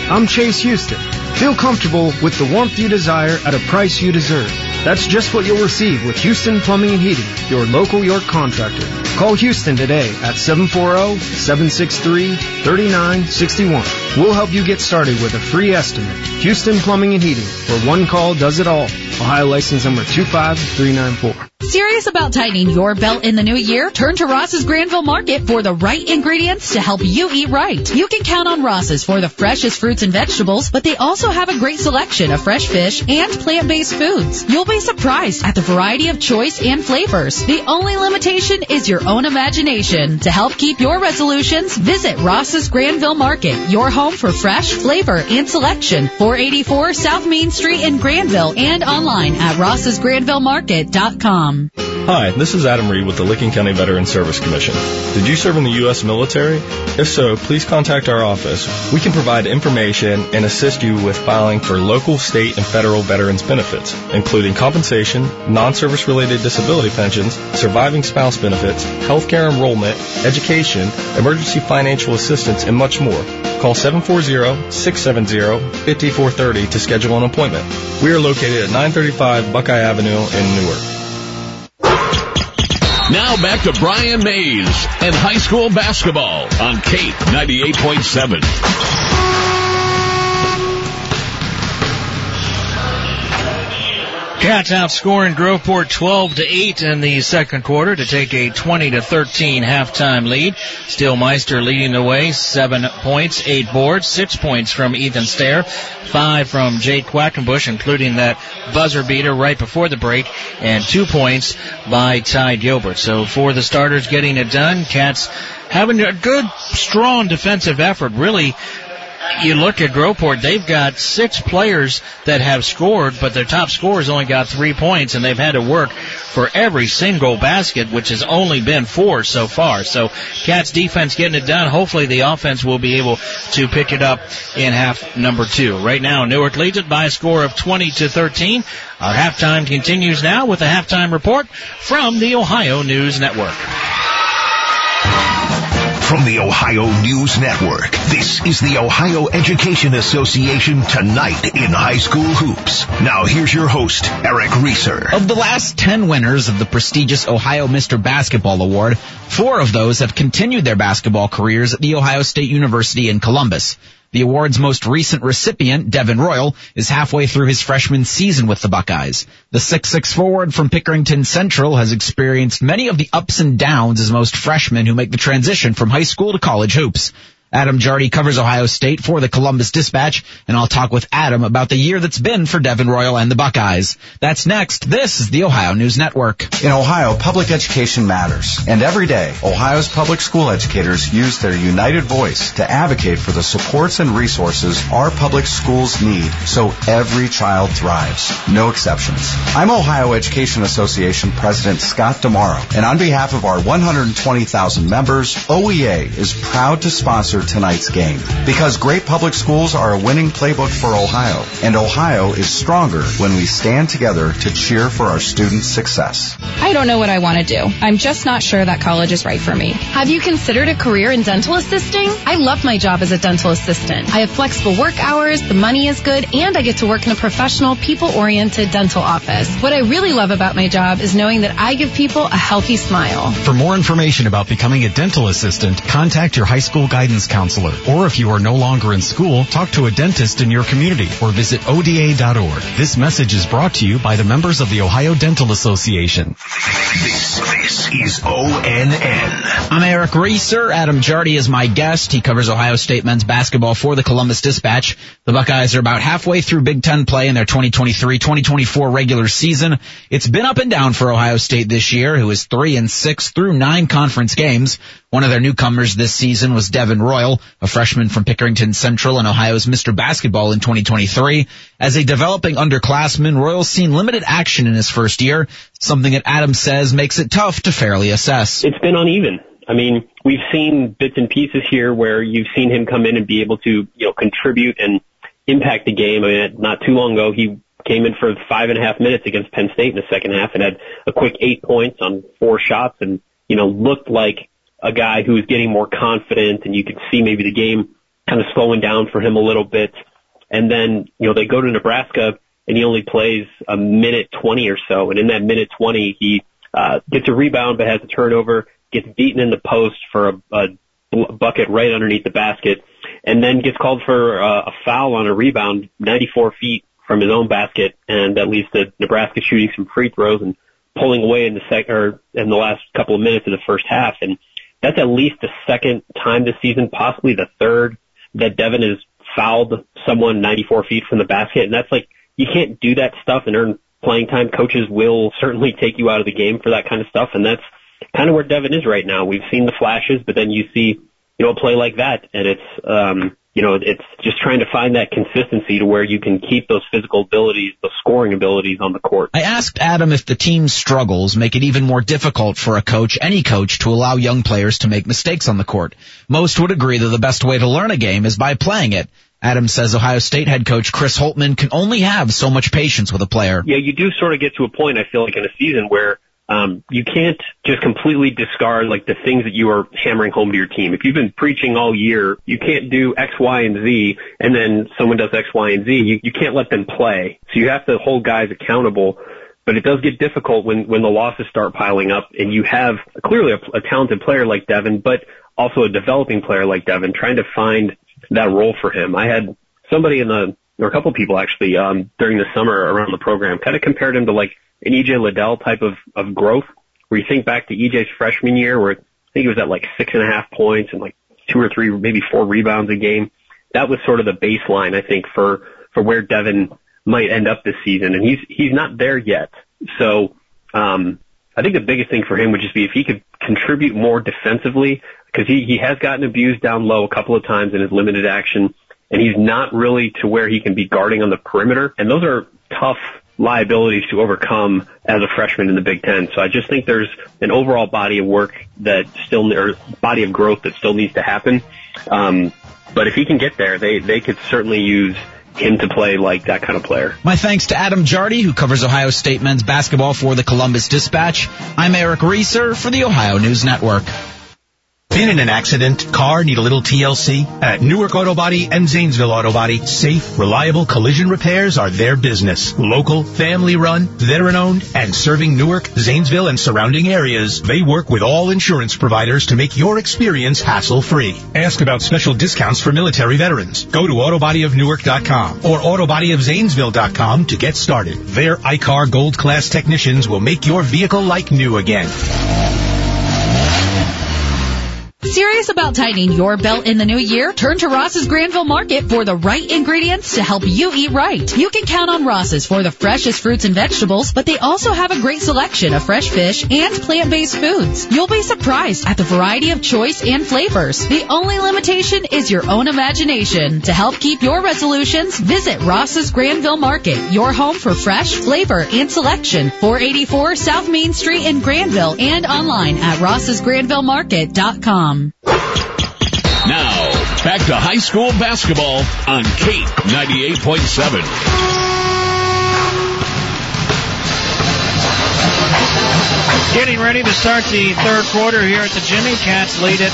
I'm Chase Houston. Feel comfortable with the warmth you desire at a price you deserve. That's just what you'll receive with Houston Plumbing and Heating, your local York contractor. Call Houston today at 740-763-3961. We'll help you get started with a free estimate. Houston Plumbing and Heating, where one call does it all. Ohio license number 25394. Serious about tightening your belt in the new year? Turn to Ross's Granville Market for the right ingredients to help you eat right. You can count on Ross's for the freshest fruits and vegetables, but they also have a great selection of fresh fish and plant-based foods. You'll be surprised at the variety of choice and flavors. The only limitation is your own imagination. To help keep your resolutions, visit Ross's Granville Market, your home for fresh, flavor, and selection. 484 South Main Street in Granville and online at ross'sgranvillemarket.com. Hi, this is Adam Reed with the Licking County Veteran Service Commission. Did you serve in the U.S. military? If so, please contact our office. We can provide information and assist you with filing for local, state, and federal veterans benefits, including compensation, non-service related disability pensions, surviving spouse benefits, healthcare enrollment, education, emergency financial assistance, and much more. Call 740-670-5430 to schedule an appointment. We are located at 935 Buckeye Avenue in Newark. Now back to Brian Maze and high school basketball on Kate 98.7. Cats outscoring Groveport 12 to 8 in the second quarter to take a 20 to 13 halftime lead. Steele Meister leading the way, seven points, eight boards, six points from Ethan Stair, five from Jake Quackenbush, including that buzzer beater right before the break, and two points by Ty Gilbert. So for the starters getting it done, Cats having a good, strong defensive effort, really you look at Groveport, they've got six players that have scored, but their top scorers only got three points, and they've had to work for every single basket, which has only been four so far. So Cats defense getting it done. Hopefully the offense will be able to pick it up in half number two. Right now, Newark leads it by a score of 20 to 13. Our halftime continues now with a halftime report from the Ohio News Network. From the Ohio News Network, this is the Ohio Education Association Tonight in High School Hoops. Now here's your host, Eric Reeser. Of the last 10 winners of the prestigious Ohio Mr. Basketball Award, four of those have continued their basketball careers at The Ohio State University in Columbus. The award's most recent recipient, Devin Royal, is halfway through his freshman season with the Buckeyes. The 6'6 forward from Pickerington Central has experienced many of the ups and downs as most freshmen who make the transition from high school to college hoops. Adam Jardy covers Ohio State for the Columbus Dispatch, and I'll talk with Adam about the year that's been for Devin Royal and the Buckeyes. That's next. This is the Ohio News Network. In Ohio, public education matters. And every day, Ohio's public school educators use their united voice to advocate for the supports and resources our public schools need so every child thrives. No exceptions. I'm Ohio Education Association President Scott DiMauro, and on behalf of our 120,000 members, OEA is proud to sponsor tonight's game. Because great public schools are a winning playbook for Ohio, and Ohio is stronger when we stand together to cheer for our students' success. I don't know what I want to do. I'm just not sure that college is right for me. Have you considered a career in dental assisting? I love my job as a dental assistant. I have flexible work hours, the money is good, and I get to work in a professional, people-oriented dental office. What I really love about my job is knowing that I give people a healthy smile. For more information about becoming a dental assistant, contact your high school guidance counselor. Or if you are no longer in school, talk to a dentist in your community or visit ODA.org. This message is brought to you by the members of the Ohio Dental Association. This, this is ONN. I'm Eric Reeser. Adam Jardy is my guest. He covers Ohio State men's basketball for the Columbus Dispatch. The Buckeyes are about halfway through Big Ten play in their 2023-2024 regular season. It's been up and down for Ohio State this year, who is three and six through nine conference games. One of their newcomers this season was Devin Royal, a freshman from Pickerington Central and Ohio's Mr. Basketball in 2023. As a developing underclassman, Royal's seen limited action in his first year, something that Adams says makes it tough to fairly assess. It's been uneven. I mean, we've seen bits and pieces here where you've seen him come in and be able to, you know, contribute and impact the game. I mean, not too long ago, he came in for five and a half minutes against Penn State in the second half and had a quick eight points on four shots and, you know, looked like a guy who was getting more confident and you could see maybe the game kind of slowing down for him a little bit. And then, you know, they go to Nebraska and he only plays a minute 20 or so. And in that minute 20, he, uh, gets a rebound but has a turnover, gets beaten in the post for a, a bucket right underneath the basket, and then gets called for uh, a foul on a rebound 94 feet from his own basket, and that leads to Nebraska shooting some free throws and pulling away in the sec or in the last couple of minutes of the first half. And that's at least the second time this season, possibly the third, that Devin has fouled someone 94 feet from the basket. And that's like, you can't do that stuff and earn playing time. Coaches will certainly take you out of the game for that kind of stuff. And that's kind of where Devin is right now. We've seen the flashes, but then you see, you know, a play like that and it's, um, you know, it's just trying to find that consistency to where you can keep those physical abilities, those scoring abilities on the court. I asked Adam if the team's struggles make it even more difficult for a coach, any coach, to allow young players to make mistakes on the court. Most would agree that the best way to learn a game is by playing it. Adam says Ohio State head coach Chris Holtmann can only have so much patience with a player. Yeah, you do sort of get to a point, I feel like, in a season where um, you can't just completely discard like the things that you are hammering home to your team. If you've been preaching all year, you can't do X, Y, and Z, and then someone does X, Y, and Z. You, you can't let them play. So you have to hold guys accountable. But it does get difficult when when the losses start piling up, and you have clearly a, a talented player like Devin, but also a developing player like Devin, trying to find that role for him. I had somebody in the or a couple people actually um, during the summer around the program kind of compared him to like an EJ Liddell type of, of growth, where you think back to EJ's freshman year, where I think he was at like six and a half points and like two or three, maybe four rebounds a game. That was sort of the baseline, I think, for, for where Devin might end up this season. And he's, he's not there yet. So, um, I think the biggest thing for him would just be if he could contribute more defensively, because he, he has gotten abused down low a couple of times in his limited action, and he's not really to where he can be guarding on the perimeter. And those are tough liabilities to overcome as a freshman in the Big Ten. So I just think there's an overall body of work that still, or body of growth that still needs to happen. Um, but if he can get there, they, they could certainly use him to play like that kind of player. My thanks to Adam Jardy, who covers Ohio State men's basketball for the Columbus Dispatch. I'm Eric Reeser for the Ohio News Network. Been in an accident? Car need a little TLC? At Newark Auto Body and Zanesville Auto Body, safe, reliable collision repairs are their business. Local, family run, veteran owned, and serving Newark, Zanesville, and surrounding areas, they work with all insurance providers to make your experience hassle free. Ask about special discounts for military veterans. Go to autobodyofnewark.com or autobodyofzanesville.com to get started. Their I-CAR Gold Class technicians will make your vehicle like new again. Serious about tightening your belt in the new year? Turn to Ross's Granville Market for the right ingredients to help you eat right. You can count on Ross's for the freshest fruits and vegetables, but they also have a great selection of fresh fish and plant-based foods. You'll be surprised at the variety of choice and flavors. The only limitation is your own imagination. To help keep your resolutions, visit Ross's Granville Market, your home for fresh, flavor, and selection. 484 South Main Street in Granville and online at ross'sgranvillemarket.com. Um, now, back to high school basketball on Kate 98.7. Getting ready to start the third quarter here at the Jimmy. Cats lead it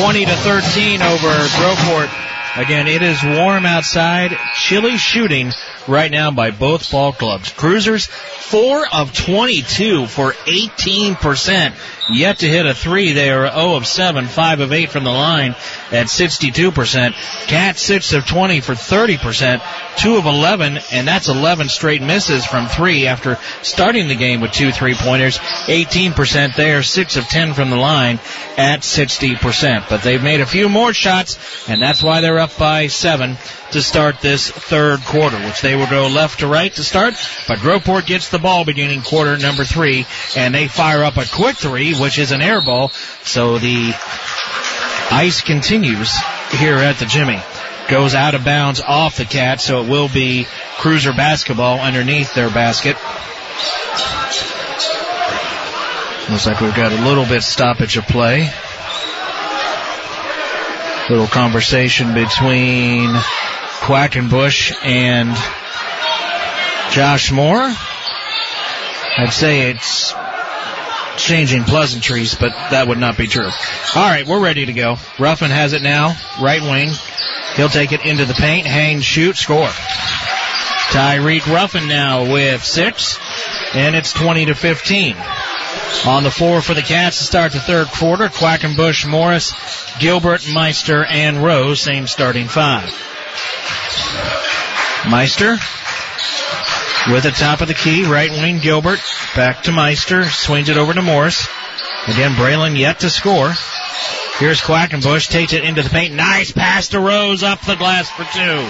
20 to 13 over Groveport. Again, it is warm outside, chilly shooting right now by both ball clubs. Cruisers, 4 of 22 for 18%. Yet to hit a 3. They are 0 of 7, 5 of 8 from the line at 62%. Cats, 6 of 20 for 30%. 2 of 11, and that's 11 straight misses from 3 after starting the game with two three-pointers. 18% there, 6 of 10 from the line at 60%. But they've made a few more shots, and that's why they're up by 7 to start this third quarter, which they will go left to right to start. But Groveport gets the ball beginning quarter number three, and they fire up a quick three, which is an air ball. So the ice continues here at the Jimmy. Goes out of bounds off the cat, so it will be cruiser basketball underneath their basket. Looks like we've got a little bit stoppage of play. Little conversation between Quackenbush and Josh Moore. I'd say it's changing pleasantries, but that would not be true. All right, we're ready to go. Ruffin has it now, right wing. He'll take it into the paint, hang, shoot, score. Tyreek Ruffin now with six, and it's 20 to 15. On the floor for the Cats to start the third quarter, Quackenbush, Morris, Gilbert, Meister, and Rose, same starting five. Meister with the top of the key, right wing Gilbert, back to Meister, swings it over to Morris. Again, Braylon yet to score. Here's Quackenbush, takes it into the paint. Nice pass to Rose up the glass for two.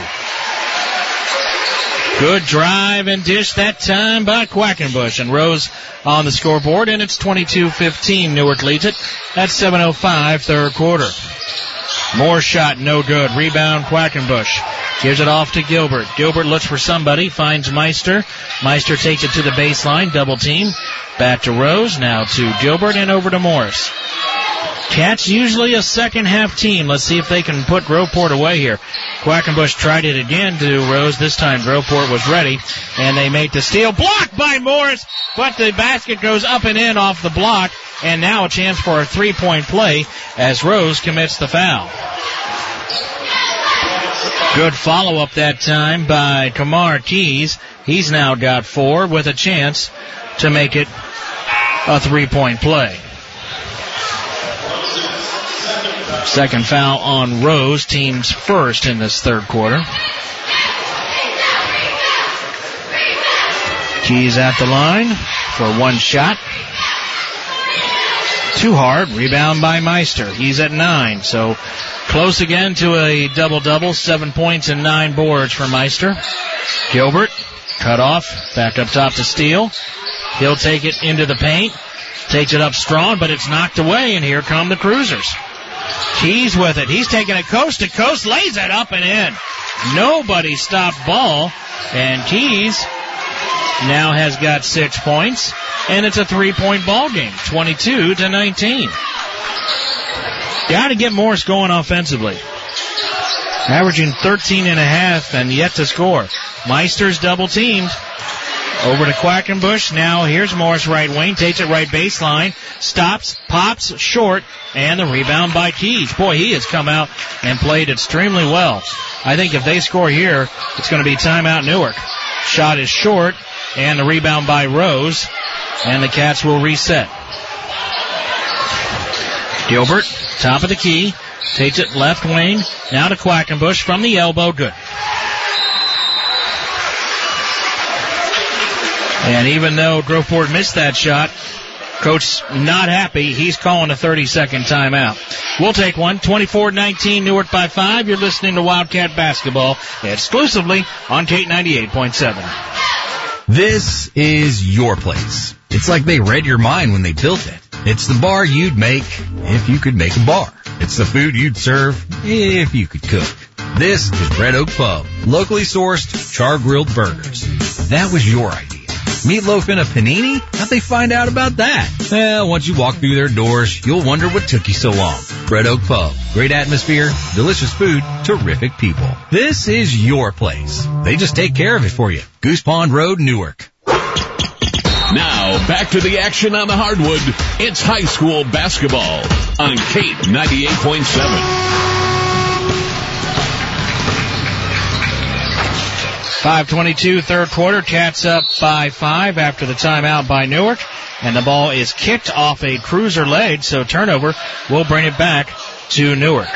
Good drive and dish that time by Quackenbush and Rose on the scoreboard and it's 22-15. Newark leads it at 7.05 third quarter. More shot, no good. Rebound Quackenbush. Gives it off to Gilbert. Gilbert looks for somebody, finds Meister. Meister takes it to the baseline, double team. Back to Rose, now to Gilbert and over to Morris. Cats usually a second half team. Let's see if they can put Groveport away here. Quackenbush tried it again to Rose. This time Groveport was ready, and they make the steal. Blocked by Morris, but the basket goes up and in off the block, and now a chance for a three-point play as Rose commits the foul. Good follow-up that time by Kamar Keys. He's now got four with a chance to make it a three-point play. Second foul on Rose, team's first in this third quarter. Keys at the line for one shot. Too hard. Rebound by Meister. He's at nine, so close again to a double double. Seven points and nine boards for Meister. Gilbert cut off. Back up top to Steele. He'll take it into the paint. Takes it up strong, but it's knocked away, and here come the Cruisers. Keys with it. He's taking it coast to coast, lays it up and in. Nobody stopped ball, and Keys now has got six points, and it's a three-point ball game, 22 to 19. Got to get Morris going offensively. Averaging 13 and a half and yet to score. Meister's double teamed. Over to Quackenbush. Now here's Morris right wing. Takes it right baseline. Stops. Pops short. And the rebound by Keys. Boy, he has come out and played extremely well. I think if they score here, it's going to be timeout Newark. Shot is short. And the rebound by Rose. And the Cats will reset. Gilbert, top of the key. Takes it left wing. Now to Quackenbush from the elbow. Good. And even though Groveport missed that shot, Coach not happy. He's calling a 30 second timeout. We'll take one. 24-19 Newark by five. You're listening to Wildcat basketball exclusively on K98.7. This is your place. It's like they read your mind when they built it. It's the bar you'd make if you could make a bar. It's the food you'd serve if you could cook. This is Red Oak Pub. Locally sourced, char grilled burgers. That was your idea. Meatloaf in a panini? How'd they find out about that? Well, once you walk through their doors, you'll wonder what took you so long. Red Oak Pub. Great atmosphere, delicious food, terrific people. This is your place. They just take care of it for you. Goose Pond Road, Newark. Now, back to the action on the hardwood. It's high school basketball on Kate 98.7. 522 third quarter. Cats up by five after the timeout by Newark. And the ball is kicked off a cruiser leg, so turnover will bring it back to Newark.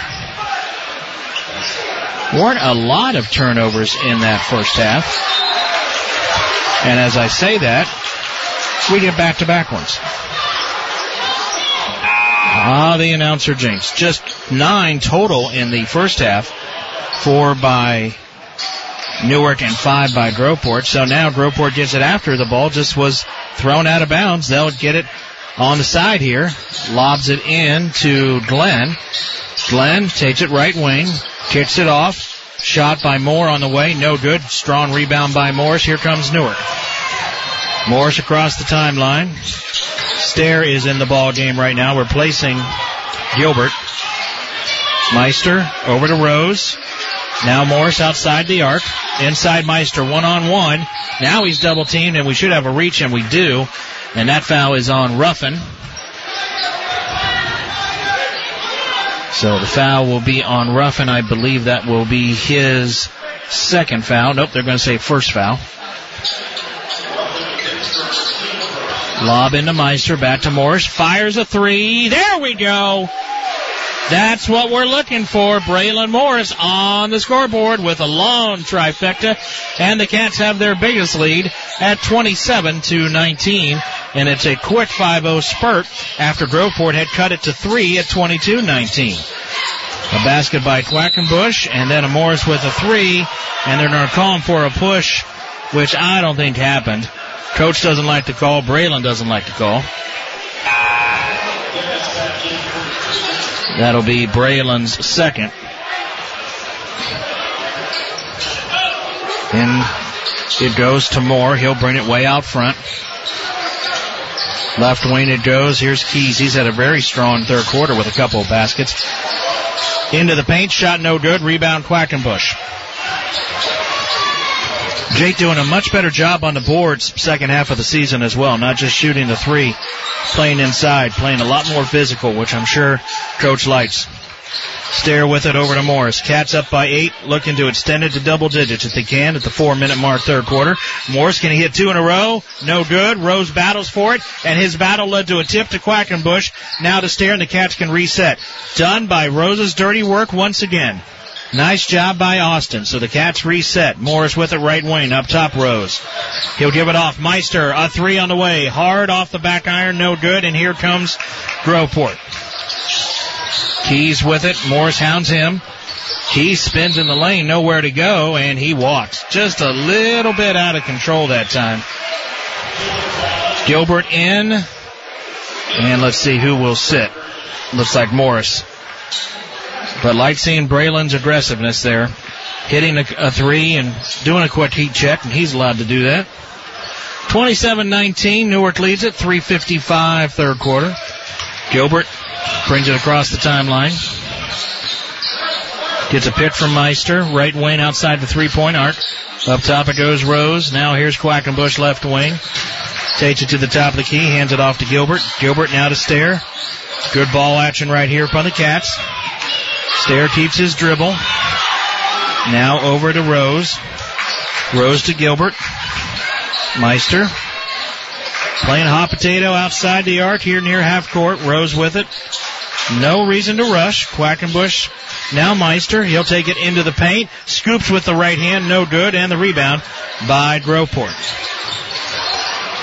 Weren't a lot of turnovers in that first half. And as I say that, we get back to back ones. Ah, the announcer jinx. Just nine total in the first half. Four by Newark and five by Groveport. So now Groveport gets it after the ball just was thrown out of bounds. They'll get it on the side here. Lobs it in to Glenn. Glenn takes it right wing, kicks it off. Shot by Moore on the way, no good. Strong rebound by Morris. Here comes Newark. Morris across the timeline. Stair is in the ball game right now, replacing Gilbert. Meister over to Rose. Now Morris outside the arc. Inside Meister one on one. Now he's double teamed and we should have a reach and we do. And that foul is on Ruffin. So the foul will be on Ruffin. I believe that will be his second foul. Nope, they're going to say first foul. Lob into Meister, back to Morris, fires a three. There we go. That's what we're looking for. Braylon Morris on the scoreboard with a long trifecta, and the Cats have their biggest lead at 27 to 19. And it's a quick 5-0 spurt after Groveport had cut it to three at 22-19. A basket by Quackenbush, and then a Morris with a three, and they're going to call him for a push, which I don't think happened. Coach doesn't like to call. Braylon doesn't like to call. That'll be Braylon's second. And it goes to Moore. He'll bring it way out front. Left wing it goes. Here's Keys. He's had a very strong third quarter with a couple of baskets. Into the paint. Shot no good. Rebound Quackenbush. Jake doing a much better job on the boards second half of the season as well. Not just shooting the three, playing inside, playing a lot more physical, which I'm sure coach likes. Stair with it over to Morris. Cats up by eight, looking to extend it to double digits if they can at the four minute mark third quarter. Morris can he hit two in a row? No good. Rose battles for it, and his battle led to a tip to Quackenbush. Now to Stair and the Cats can reset. Done by Rose's dirty work once again. Nice job by Austin. So the Cats reset. Morris with it right wing up top Rose. He'll give it off. Meister, a three on the way. Hard off the back iron, no good. And here comes Groveport. Keys with it. Morris hounds him. Keys spins in the lane, nowhere to go, and he walks. Just a little bit out of control that time. Gilbert in. And let's see who will sit. Looks like Morris. But like seeing Braylon's aggressiveness there, hitting a, a, three and doing a quick heat check, and he's allowed to do that. 27-19, Newark leads it, 355 third quarter. Gilbert brings it across the timeline. Gets a pick from Meister, right wing outside the three-point arc. Up top it goes Rose. Now here's Quackenbush left wing. Takes it to the top of the key, hands it off to Gilbert. Gilbert now to Stair. Good ball action right here upon the Cats. Stair keeps his dribble. Now over to Rose. Rose to Gilbert. Meister. Playing hot potato outside the arc here near half court. Rose with it. No reason to rush. Quackenbush. Now Meister. He'll take it into the paint. Scoops with the right hand. No good. And the rebound by Groveport.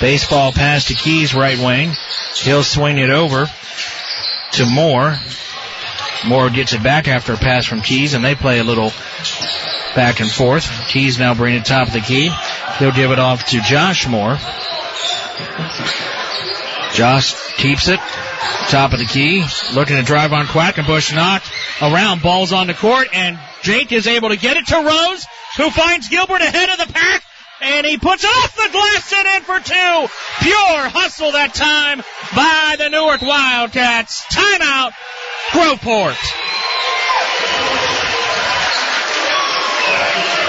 Baseball pass to Keys right wing. He'll swing it over to Moore. Moore gets it back after a pass from Keys, and they play a little back and forth. Keys now bringing it top of the key. He'll give it off to Josh Moore. Josh keeps it. Top of the key. Looking to drive on Quackenbush. Knocked around. Ball's on the court. And Jake is able to get it to Rose, who finds Gilbert ahead of the pack. And he puts off the glass and in for two. Pure hustle that time by the Newark Wildcats. Timeout. Groveport.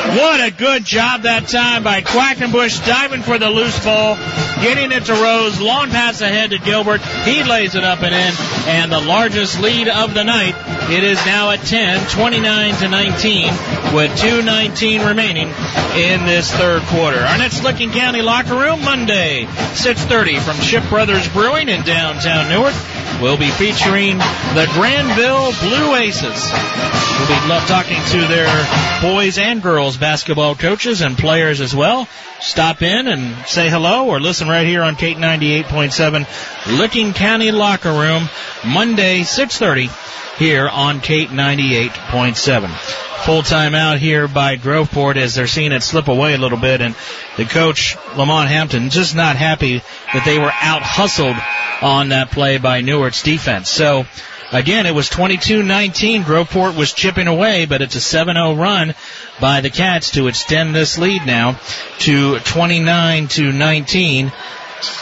What a good job that time by Quackenbush diving for the loose ball, getting it to Rose, long pass ahead to Gilbert. He lays it up and in, and the largest lead of the night. It is now at 10, 29 to 19, with 2.19 remaining in this third quarter. Our next Licking County locker room Monday, 6:30 from Ship Brothers Brewing in downtown Newark. We'll be featuring the Granville Blue Aces. We'll be love talking to their boys and girls basketball coaches and players as well. Stop in and say hello or listen right here on K98.7 Licking County Locker Room Monday 6:30 here on K98.7. Full time out here by Groveport as they're seeing it slip away a little bit and the coach Lamont Hampton just not happy that they were out hustled on that play by Newark's defense. So Again, it was 22-19. Groveport was chipping away, but it's a 7-0 run by the Cats to extend this lead now to 29 to 19.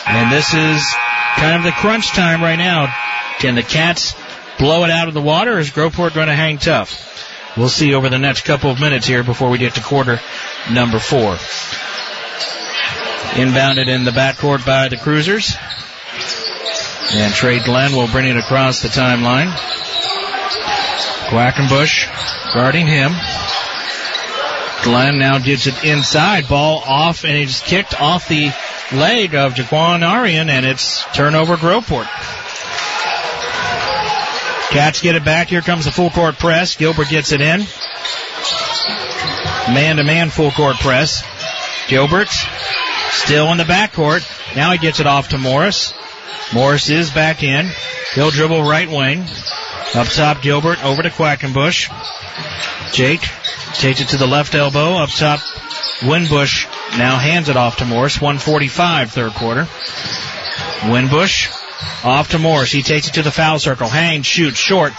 And this is kind of the crunch time right now. Can the Cats blow it out of the water, or is Groveport going to hang tough? We'll see over the next couple of minutes here before we get to quarter number four. Inbounded in the backcourt by the Cruisers. And Trey Glenn will bring it across the timeline. Quackenbush guarding him. Glenn now gets it inside. Ball off, and it's kicked off the leg of Jaquan Arian, and it's turnover Groveport. Cats get it back. Here comes the full court press. Gilbert gets it in. Man to man full court press. Gilbert still in the backcourt. Now he gets it off to Morris. Morris is back in. He'll dribble right wing. Up top, Gilbert over to Quackenbush. Jake takes it to the left elbow. Up top, Winbush now hands it off to Morris. 145 third quarter. Winbush off to Morris. He takes it to the foul circle. Hangs, shoots, short.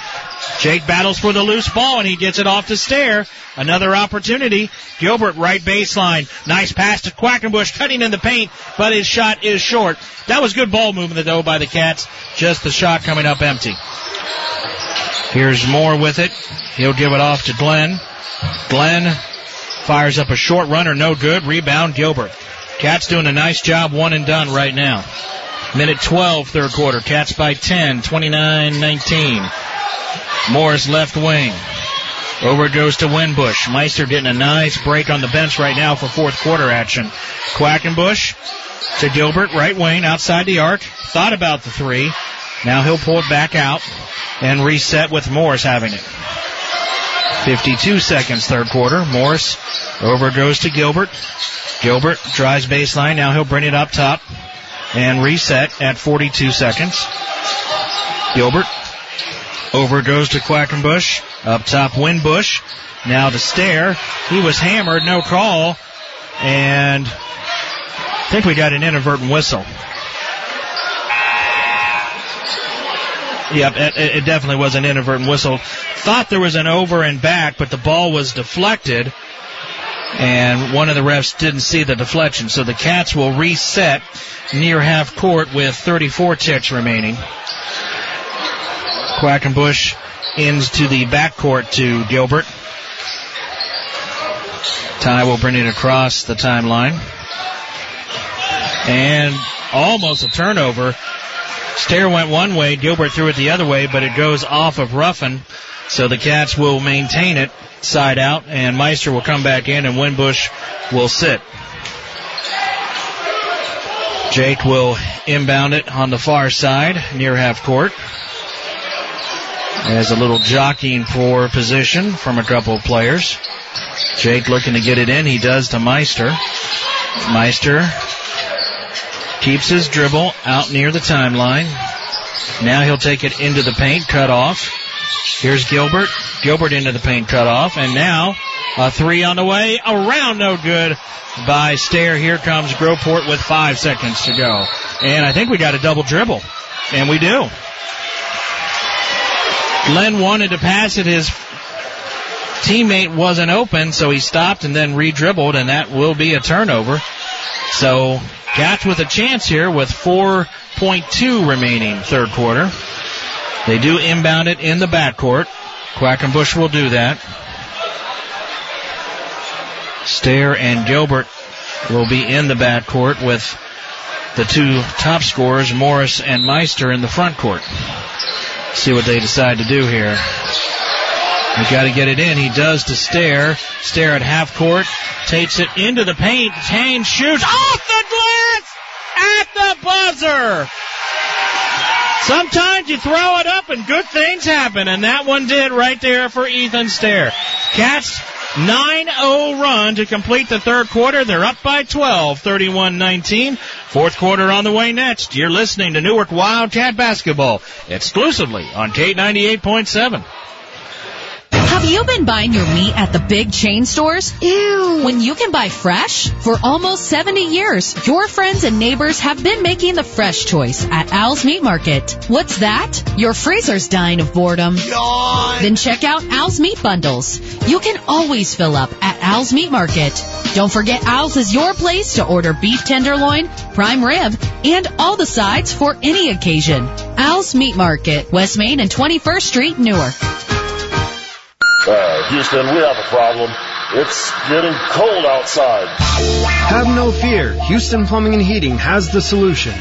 Jake battles for the loose ball and he gets it off to Stair. Another opportunity. Gilbert right baseline. Nice pass to Quackenbush cutting in the paint, but his shot is short. That was good ball movement though by the Cats. Just the shot coming up empty. Here's Moore with it. He'll give it off to Glenn. Glenn fires up a short runner, no good. Rebound Gilbert. Cats doing a nice job, one and done right now. Minute 12, third quarter. Cats by 10, 29-19. Morris left wing. Over goes to Winbush. Meister getting a nice break on the bench right now for fourth quarter action. Quackenbush to Gilbert, right wing, outside the arc. Thought about the three. Now he'll pull it back out and reset with Morris having it. 52 seconds, third quarter. Morris over goes to Gilbert. Gilbert drives baseline. Now he'll bring it up top and reset at 42 seconds. Gilbert over goes to Quackenbush. Up top, Winbush. Now to Stair. He was hammered, no call. And I think we got an inadvertent whistle. Yep, it, it definitely was an inadvertent whistle. Thought there was an over and back, but the ball was deflected. And one of the refs didn't see the deflection. So the Cats will reset near half court with 34 ticks remaining. Quackenbush ends to the backcourt to Gilbert. Ty will bring it across the timeline. And almost a turnover. Stair went one way, Gilbert threw it the other way, but it goes off of Ruffin. So the Cats will maintain it side out, and Meister will come back in, and Winbush will sit. Jake will inbound it on the far side near half court. As a little jockeying for position from a couple of players. Jake looking to get it in. He does to Meister. Meister Keeps his dribble out near the timeline. Now he'll take it into the paint, cut off. Here's Gilbert. Gilbert into the paint, cut off. And now a three on the way. Around no good by Stair. Here comes Groveport with five seconds to go. And I think we got a double dribble. And we do. Len wanted to pass it. His teammate wasn't open, so he stopped and then re-dribbled, and that will be a turnover. So Cats with a chance here with 4.2 remaining third quarter. They do inbound it in the backcourt. Quackenbush will do that. Stair and Gilbert will be in the backcourt with the two top scorers, Morris and Meister, in the front court. See what they decide to do here. He's got to get it in. He does to Stair. Stair at half court. Takes it into the paint. Kane shoots off the glass at the buzzer. Sometimes you throw it up and good things happen, and that one did right there for Ethan Stair. Cats 9-0 run to complete the third quarter. They're up by 12, 31-19. Fourth quarter on the way next. You're listening to Newark Wildcat basketball exclusively on K98.7. Have you been buying your meat at the big chain stores? Ew. When you can buy fresh? For almost 70 years, your friends and neighbors have been making the fresh choice at Al's Meat Market. What's that? Your freezer's dying of boredom. Yawn. Then check out Al's Meat Bundles. You can always fill up at Al's Meat Market. Don't forget Al's is your place to order beef tenderloin, prime rib, and all the sides for any occasion. Al's Meat Market, West Main and 21st Street, Newark. Uh, Houston, we have a problem. It's getting cold outside. Have no fear. Houston Plumbing and Heating has the solution.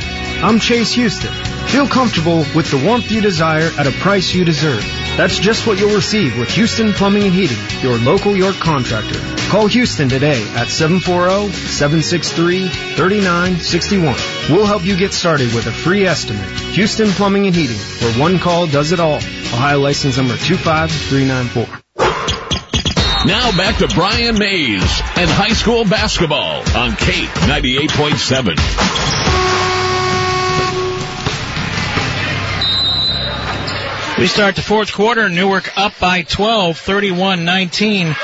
I'm Chase Houston. Feel comfortable with the warmth you desire at a price you deserve. That's just what you'll receive with Houston Plumbing and Heating, your local York contractor. Call Houston today at 740-763-3961. We'll help you get started with a free estimate. Houston Plumbing and Heating, where one call does it all. Ohio license number 25394. Now back to Brian Maze and high school basketball on K98.7. We start the fourth quarter. Newark up by 12, 31-19.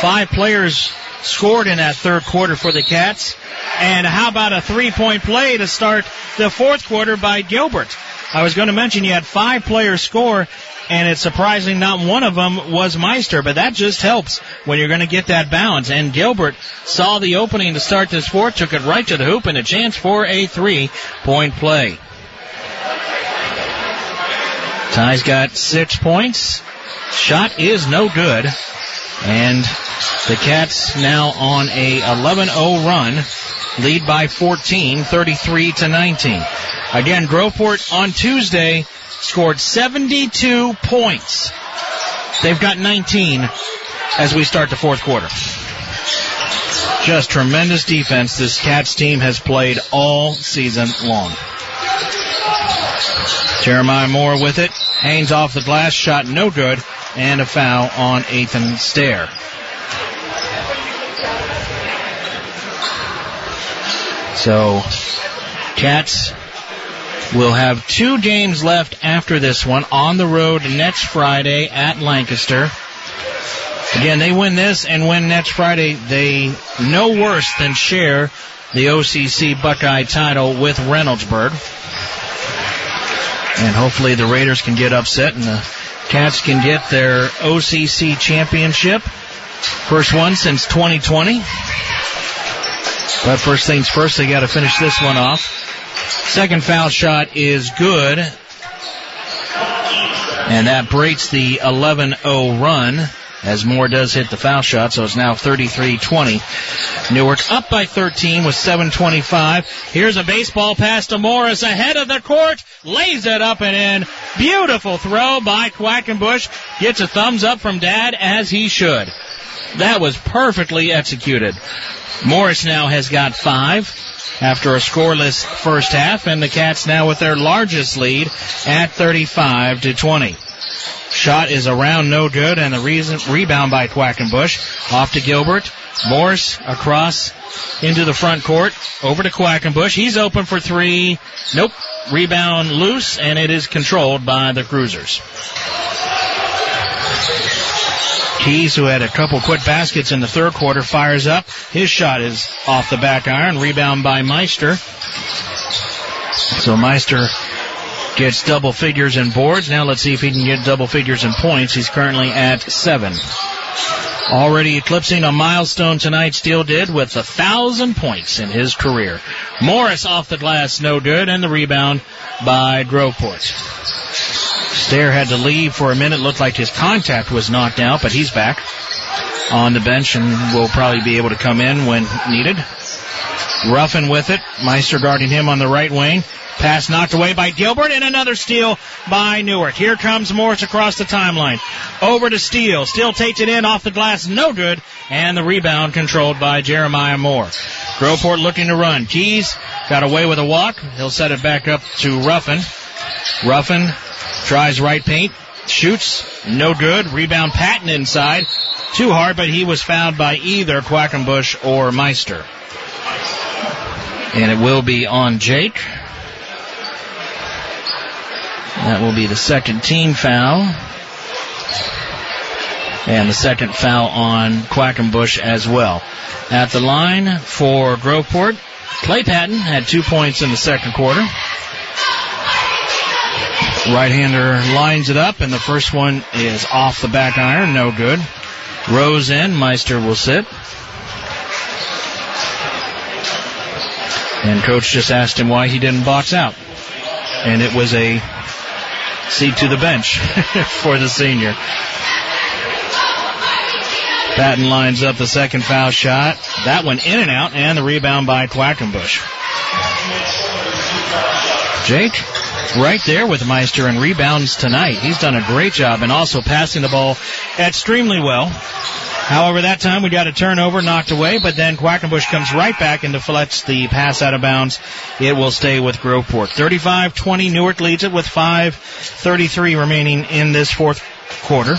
Five players scored in that third quarter for the Cats. And how about a three-point play to start the fourth quarter by Gilbert? I was going to mention you had five players score, and it's surprising not one of them was Meister, but that just helps when you're going to get that balance. And Gilbert saw the opening to start this fourth, took it right to the hoop, and a chance for a three-point play. Ty's got six points. Shot is no good. And the Cats now on a 11-0 run, lead by 14, 33 to 19. Again, Groveport on Tuesday scored 72 points. They've got 19 as we start the fourth quarter. Just tremendous defense this Cats team has played all season long. Jeremiah Moore with it. Haynes off the glass, shot no good, and a foul on Ethan Stair. So, Cats will have two games left after this one on the road next Friday at Lancaster. Again, they win this and win next Friday. They no worse than share the OCC Buckeye title with Reynoldsburg. And hopefully the Raiders can get upset and the Cats can get their OCC championship. First one since 2020. But first things first, they got to finish this one off. Second foul shot is good. And that breaks the 11-0 run as Moore does hit the foul shot, so it's now 33-20. Newark up by 13 with 7.25. Here's a baseball pass to Morris ahead of the court, lays it up and in. Beautiful throw by Quackenbush. Gets a thumbs up from Dad as he should. That was perfectly executed. Morris now has got five after a scoreless first half, and the Cats now with their largest lead at 35 to 20. Shot is around no good, and the reason, rebound by Quackenbush. Off to Gilbert. Morris across into the front court. Over to Quackenbush. He's open for three. Nope. Rebound loose, and it is controlled by the Cruisers. Keys, who had a couple quick baskets in the third quarter, fires up. His shot is off the back iron. Rebound by Meister. So Meister gets double figures in boards. Now let's see if he can get double figures in points. He's currently at seven. Already eclipsing a milestone tonight, Steele did with a thousand points in his career. Morris off the glass, no good, and the rebound by Groveport. Stair had to leave for a minute. Looked like his contact was knocked out, but he's back on the bench and will probably be able to come in when needed. Ruffin with it. Meister guarding him on the right wing. Pass knocked away by Gilbert and another steal by Newark. Here comes Morris across the timeline. Over to Steele. Steele takes it in off the glass. No good. And the rebound controlled by Jeremiah Moore. Groveport looking to run. Keys got away with a walk. He'll set it back up to Ruffin. Ruffin tries right paint. Shoots. No good. Rebound Patton inside. Too hard, but he was fouled by either Quackenbush or Meister. And it will be on Jake. That will be the second team foul. And the second foul on Quackenbush as well. At the line for Groveport, Clay Patton had two points in the second quarter. Right-hander lines it up, and the first one is off the back iron, no good. Rose in, Meister will sit. And coach just asked him why he didn't box out. And it was a seat to the bench for the senior. Patton lines up the second foul shot. That one in and out, and the rebound by Quackenbush. Jake, right there with Meister in rebounds tonight. He's done a great job and also passing the ball extremely well. However, that time we got a turnover knocked away, but then Quackenbush comes right back and deflects the pass out of bounds. It will stay with Groveport. 35-20, Newark leads it with 5.33 remaining in this fourth quarter.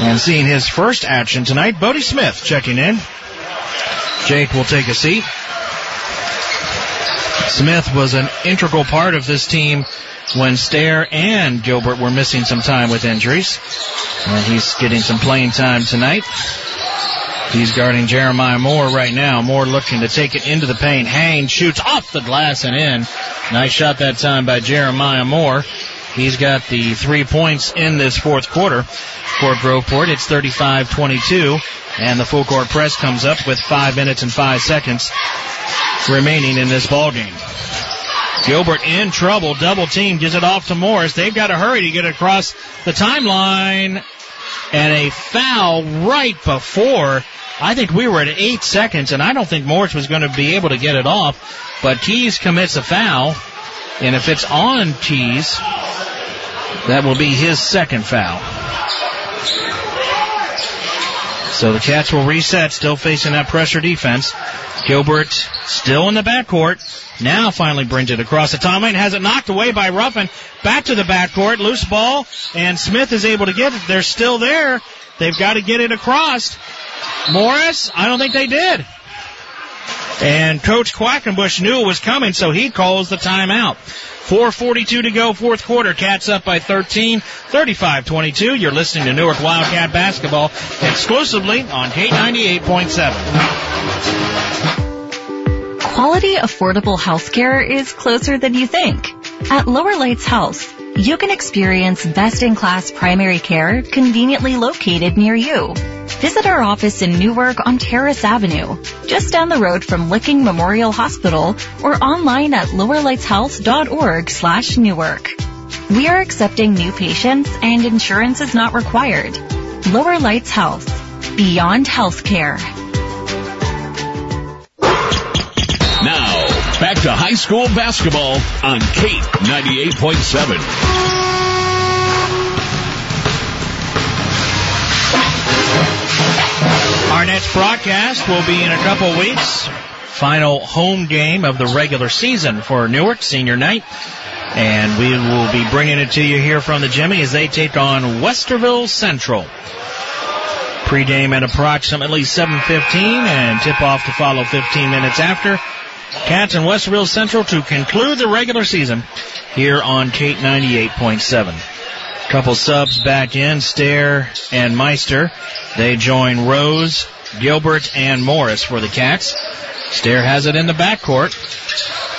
And seeing his first action tonight, Bodie Smith checking in. Jake will take a seat. Smith was an integral part of this team when Stair and Gilbert were missing some time with injuries. And he's getting some playing time tonight. He's guarding Jeremiah Moore right now. Moore looking to take it into the paint. Haynes shoots off the glass and in. Nice shot that time by Jeremiah Moore. He's got the three points in this fourth quarter for Groveport. It's 35-22, and the full court press comes up with five minutes and five seconds remaining in this ball game. Gilbert in trouble. Double team gives it off to Morris. They've got to hurry to get across the timeline. And a foul right before. I think we were at eight seconds, and I don't think Morris was going to be able to get it off. But Keys commits a foul. And if it's on Keys, that will be his second foul. So the Cats will reset, still facing that pressure defense. Gilbert still in the backcourt. Now finally brings it across the timeline, has it knocked away by Ruffin. Back to the backcourt, loose ball, and Smith is able to get it. They're still there. They've got to get it across. Morris, I don't think they did. And Coach Quackenbush knew it was coming, so he calls the timeout. 4.42 to go, fourth quarter. Cats up by 13, 35-22. You're listening to Newark Wildcat basketball exclusively on K98.7. Quality, affordable healthcare is closer than you think. At Lower Lights Health, you can experience best-in-class primary care conveniently located near you. Visit our office in Newark on Terrace Avenue, just down the road from Licking Memorial Hospital, or online at lowerlightshealth.org slash Newark. We are accepting new patients and insurance is not required. Lower Lights Health. Beyond healthcare. Back to high school basketball on Kate 98.7. Our next broadcast will be in a couple weeks final home game of the regular season for Newark Senior Night. And we will be bringing it to you here from the Jimmy as they take on Westerville Central. Pre-game at approximately 7.15 and tip-off to follow 15 minutes after. Cats and Westerville Central to conclude the regular season here on K98.7. Couple subs back in, Stair and Meister. They join Rose, Gilbert, and Morris for the Cats. Stair has it in the backcourt.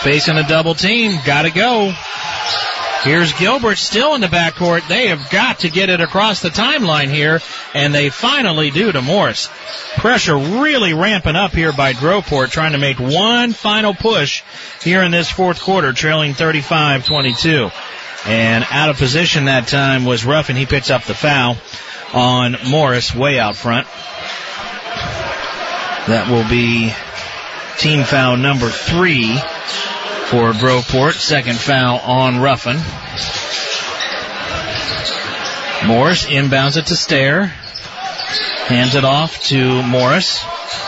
Facing a double team. Gotta go. Here's Gilbert still in the backcourt. They have got to get it across the timeline here, and they finally do to Morris. Pressure really ramping up here by Groveport, trying to make one final push here in this fourth quarter, trailing 35-22. And out of position that time was rough, and He picks up the foul on Morris way out front. That will be team foul number three for Groveport. Second foul on Ruffin. Morris inbounds it to Stair. Hands it off to Morris.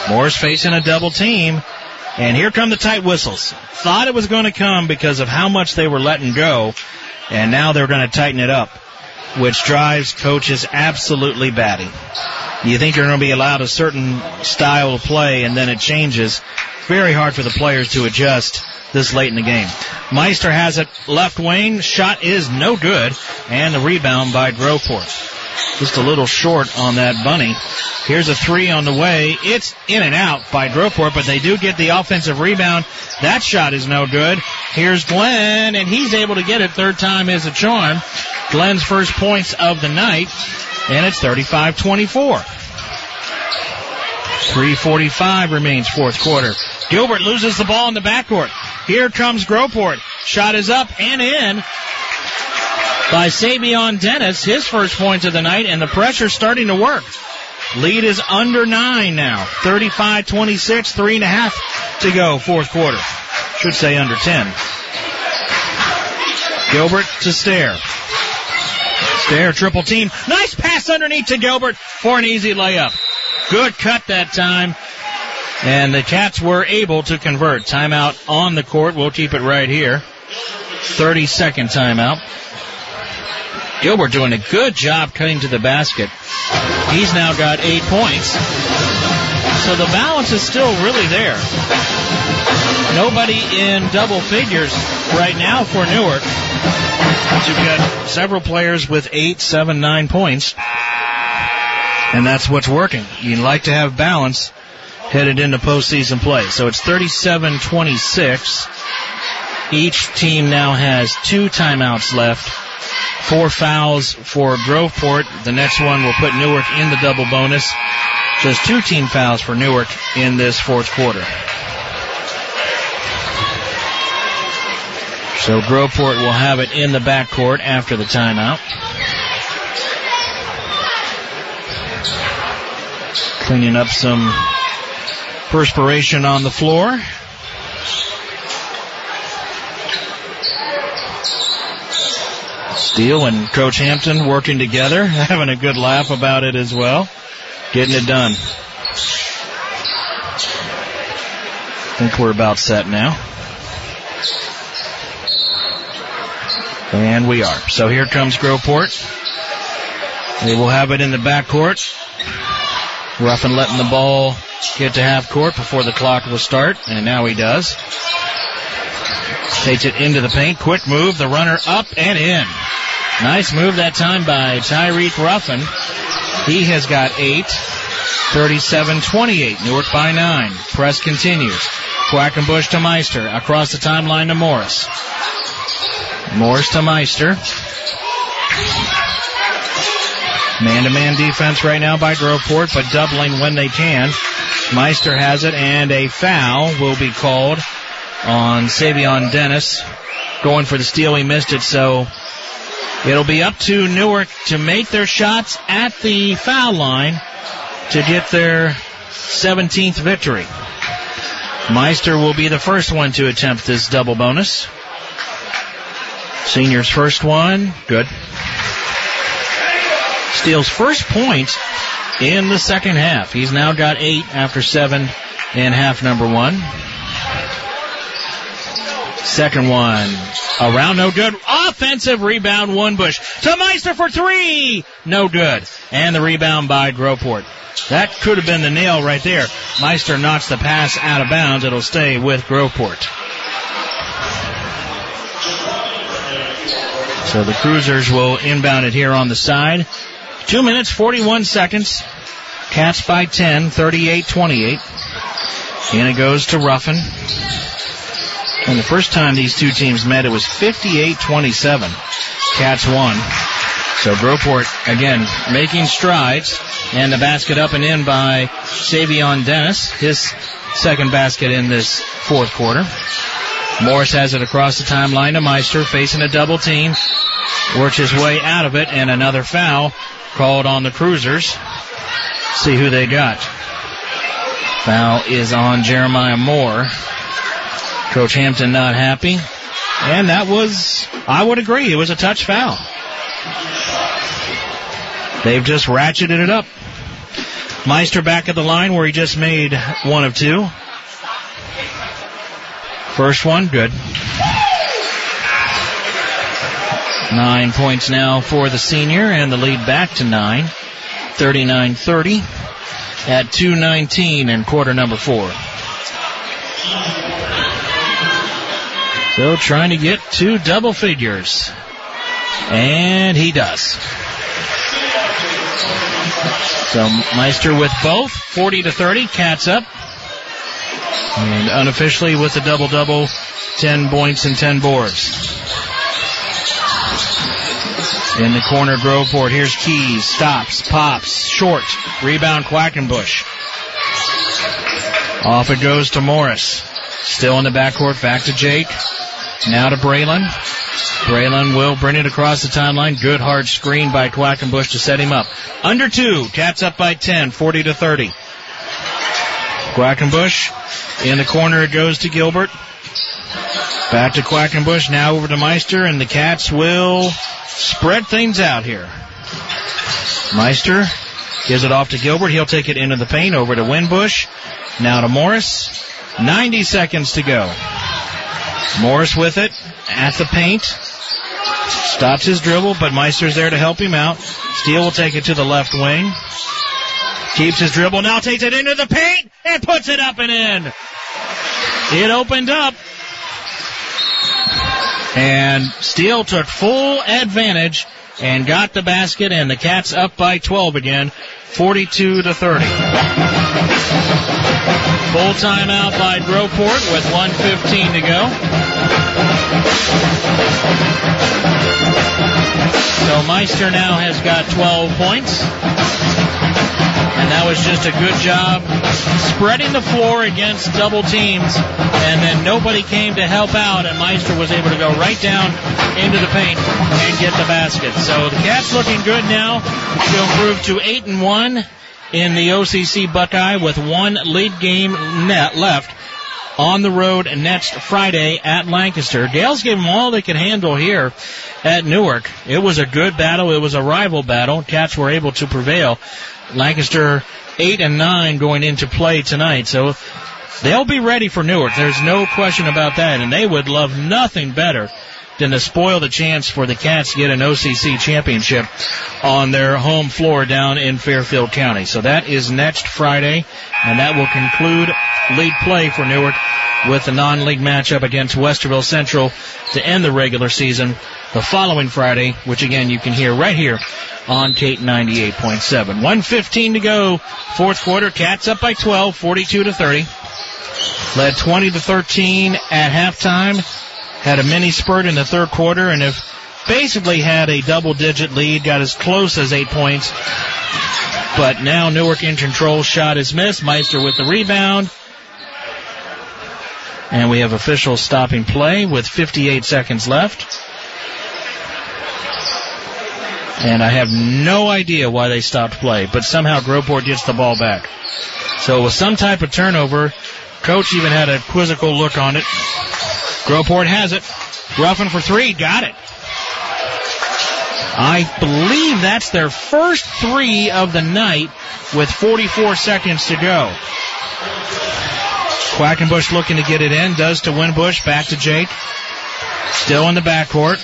Morris facing a double team. And here come the tight whistles. Thought it was going to come because of how much they were letting go. And now they're going to tighten it up, which drives coaches absolutely batty. You think you're going to be allowed a certain style of play and then it changes. Very hard for the players to adjust this late in the game. Meister has it left wing. Shot is no good. And the rebound by Groveport. Just a little short on that bunny. Here's a three on the way. It's in and out by Groveport, but they do get the offensive rebound. That shot is no good. Here's Glenn, and he's able to get it. Third time is a charm. Glenn's first points of the night, and it's 35-24. 345 remains fourth quarter. Gilbert loses the ball in the backcourt. Here comes Groveport. Shot is up and in by Savion Dennis, his first points of the night, and the pressure's starting to work. Lead is under nine now. 35-26, three and a half to go, fourth quarter. Should say under 10. Gilbert to Stair. Stair, triple team. Nice pass underneath to Gilbert for an easy layup. Good cut that time. And the Cats were able to convert. Timeout on the court. We'll keep it right here. 30 second timeout. Gilbert doing a good job cutting to the basket. He's now got eight points. So the balance is still really there. Nobody in double figures right now for Newark. But you've got several players with eight, seven, nine points. And that's what's working. You'd like to have balance headed into postseason play. So it's 37-26. Each team now has two timeouts left. Four fouls for Groveport. The next one will put Newark in the double bonus. Just two team fouls for Newark in this fourth quarter. So Groveport will have it in the backcourt after the timeout. Cleaning up some perspiration on the floor. Steele and Coach Hampton working together, having a good laugh about it as well. Getting it done. I think we're about set now. And we are. So here comes Groveport. They will have it in the backcourt. Ruffin letting the ball get to half court before the clock will start, and now he does. Takes it into the paint. Quick move. The runner up and in. Nice move that time by Tyreek Ruffin. He has got eight. 37-28. Newark by nine. Press continues. Quackenbush to Meister. Across the timeline to Morris. Morris to Meister. Man-to-man defense right now by Groveport, but doubling when they can. Meister has it, and a foul will be called on Savion Dennis. Going for the steal, he missed it, so it'll be up to Newark to make their shots at the foul line to get their 17th victory. Meister will be the first one to attempt this double bonus. Senior's first one, good. Steele's first point in the second half. He's now got eight after seven in half number one. Second one. Around, no good. Offensive rebound, one bush. To Meister for three. No good. And the rebound by Groveport. That could have been the nail right there. Meister knocks the pass out of bounds. It'll stay with Groveport. So the Cruisers will inbound it here on the side. Two minutes, 41 seconds. Cats by 10, 38-28. And it goes to Ruffin. And the first time these two teams met, it was 58-27. Cats won. So Groveport, again, making strides. And the basket up and in by Savion Dennis. His second basket in this fourth quarter. Morris has it across the timeline to Meister, facing a double team. Works his way out of it, and another foul called on the Cruisers. See who they got. Foul is on Jeremiah Moore. Coach Hampton not happy. And that was, I would agree, it was a touch foul. They've just ratcheted it up. Meister back at the line where he just made one of two. First one, good. Nine points now for the senior, and the lead back to nine. 39-30 at 2.19 in quarter number four. So trying to get two double figures. And he does. So Meister with both, 40 to 30, Cats up. And unofficially with a double double, 10 points and 10 boards. In the corner, Groveport. Here's Keys. Stops. Pops. Short. Rebound, Quackenbush. Off it goes to Morris. Still in the backcourt. Back to Jake. Now to Braylon. Braylon will bring it across the timeline. Good hard screen by Quackenbush to set him up. Under two. Cats up by 10. 40 to 30. Quackenbush. In the corner it goes to Gilbert. Back to Quackenbush. Now over to Meister and the Cats will spread things out here. Meister gives it off to Gilbert. He'll take it into the paint over to Winbush. Now to Morris. 90 seconds to go. Morris with it at the paint. Stops his dribble, but Meister's there to help him out. Steele will take it to the left wing. Keeps his dribble, now takes it into the paint and puts it up and in. It opened up. And Steele took full advantage and got the basket and the Cats up by 12 again, 42 to 30. Full timeout by Groveport with 115 to go. So Meister now has got 12 points. And that was just a good job spreading the floor against double teams. And then nobody came to help out, and Meister was able to go right down into the paint and get the basket. So the Cats looking good now to improve to 8 and 1 in the OCC Buckeye with one lead game net left on the road next Friday at Lancaster. Gales gave them all they could handle here at Newark. It was a good battle. It was a rival battle. Cats were able to prevail. Lancaster eight and nine going into play tonight. So they'll be ready for Newark. There's no question about that. And they would love nothing better to spoil the chance for the Cats to get an OCC championship on their home floor down in Fairfield County. So that is next Friday, and that will conclude league play for Newark with the non-league matchup against Westerville Central to end the regular season the following Friday, which again you can hear right here on K98.7. 115 to go, fourth quarter. Cats up by 12, 42 to 30. Led 20 to 13 at halftime. Had a mini spurt in the third quarter and have basically had a double digit lead, got as close as eight points. But now Newark in control, shot is missed. Meister with the rebound. And we have officials stopping play with 58 seconds left. And I have no idea why they stopped play, but somehow Groveport gets the ball back. So it was some type of turnover. Coach even had a quizzical look on it. Groveport has it. Ruffin for three, got it. I believe that's their first three of the night with 44 seconds to go. Quackenbush looking to get it in, does to Winbush, back to Jake. Still in the backcourt.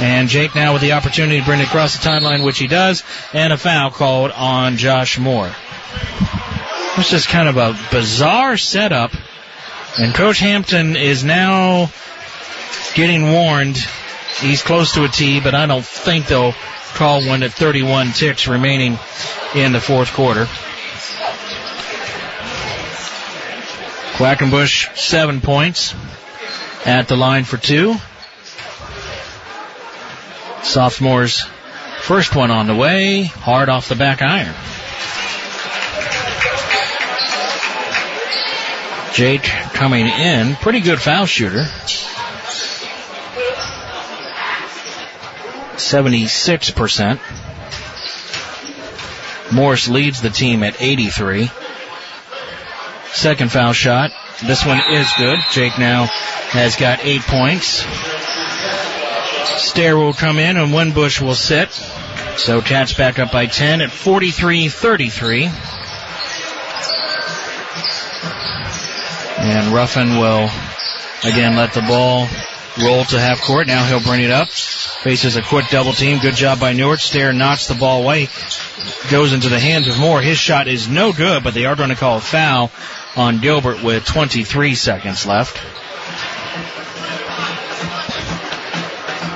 And Jake now with the opportunity to bring it across the timeline, which he does, and a foul called on Josh Moore. It's just kind of a bizarre setup. And Coach Hampton is now getting warned. He's close to a tee, but I don't think they'll call one at 31 ticks remaining in the fourth quarter. Quackenbush, seven points at the line for two. Sophomore's first one on the way, hard off the back iron. Jake coming in, pretty good foul shooter. 76%. Morris leads the team at 83. Second foul shot. This one is good. Jake now has got eight points. Stair will come in and Winbush will sit. So Cats back up by 10 at 43-33. And Ruffin will again let the ball roll to half court. Now he'll bring it up. Faces a quick double team. Good job by Newark. Stair knocks the ball away. Goes into the hands of Moore. His shot is no good, but they are going to call a foul on Gilbert with 23 seconds left.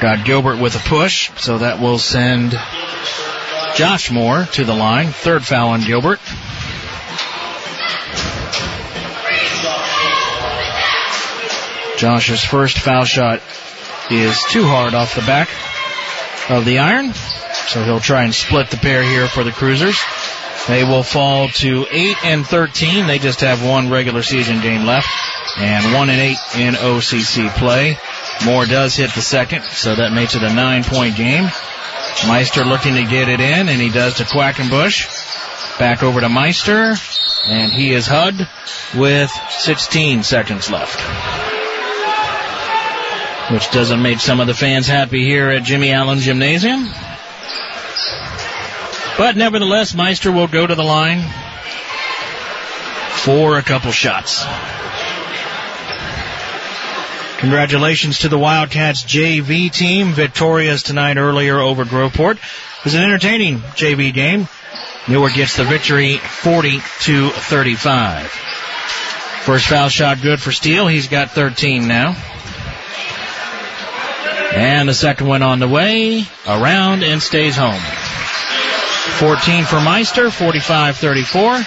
Got Gilbert with a push, so that will send Josh Moore to the line. Third foul on Gilbert. Josh's first foul shot is too hard off the back of the iron, so he'll try and split the pair here for the Cruisers. They will fall to 8 and 13. They just have one regular season game left and 1 and 8 in OCC play. Moore does hit the second, so that makes it a nine point game. Meister looking to get it in, and he does to Quackenbush. Back over to Meister, and he is hugged with 16 seconds left. Which doesn't make some of the fans happy here at Jimmy Allen Gymnasium. But nevertheless, Meister will go to the line for a couple shots. Congratulations to the Wildcats JV team. Victorious tonight earlier over Groveport. It was an entertaining JV game. Newark gets the victory 40 to 35. First foul shot good for Steele. He's got 13 now. And the second one on the way, around and stays home. 14 for Meister, 45-34.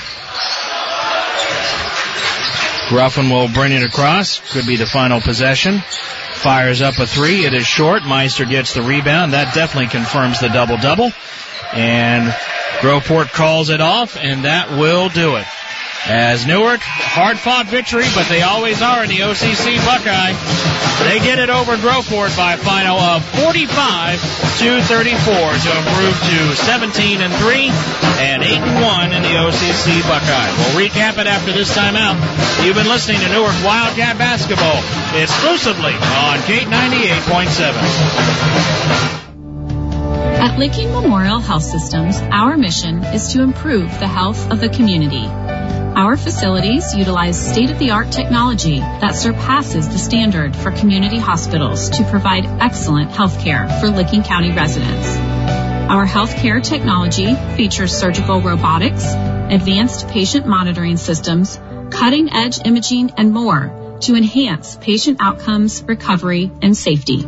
Ruffin will bring it across. Could be the final possession. Fires up a three. It is short. Meister gets the rebound. That definitely confirms the double double. And Groveport calls it off, and that will do it. As Newark, hard fought victory, but they always are in the OCC Buckeye. They get it over Groveport by a final of 45 to 34 to improve to 17 and 3 and 8 and 1 in the OCC Buckeye. We'll recap it after this timeout. You've been listening to Newark Wildcat basketball exclusively on K98.7. At Licking Memorial Health Systems, our mission is to improve the health of the community. Our facilities utilize state-of-the-art technology that surpasses the standard for community hospitals to provide excellent health care for Licking County residents. Our healthcare technology features surgical robotics, advanced patient monitoring systems, cutting-edge imaging, and more to enhance patient outcomes, recovery, and safety.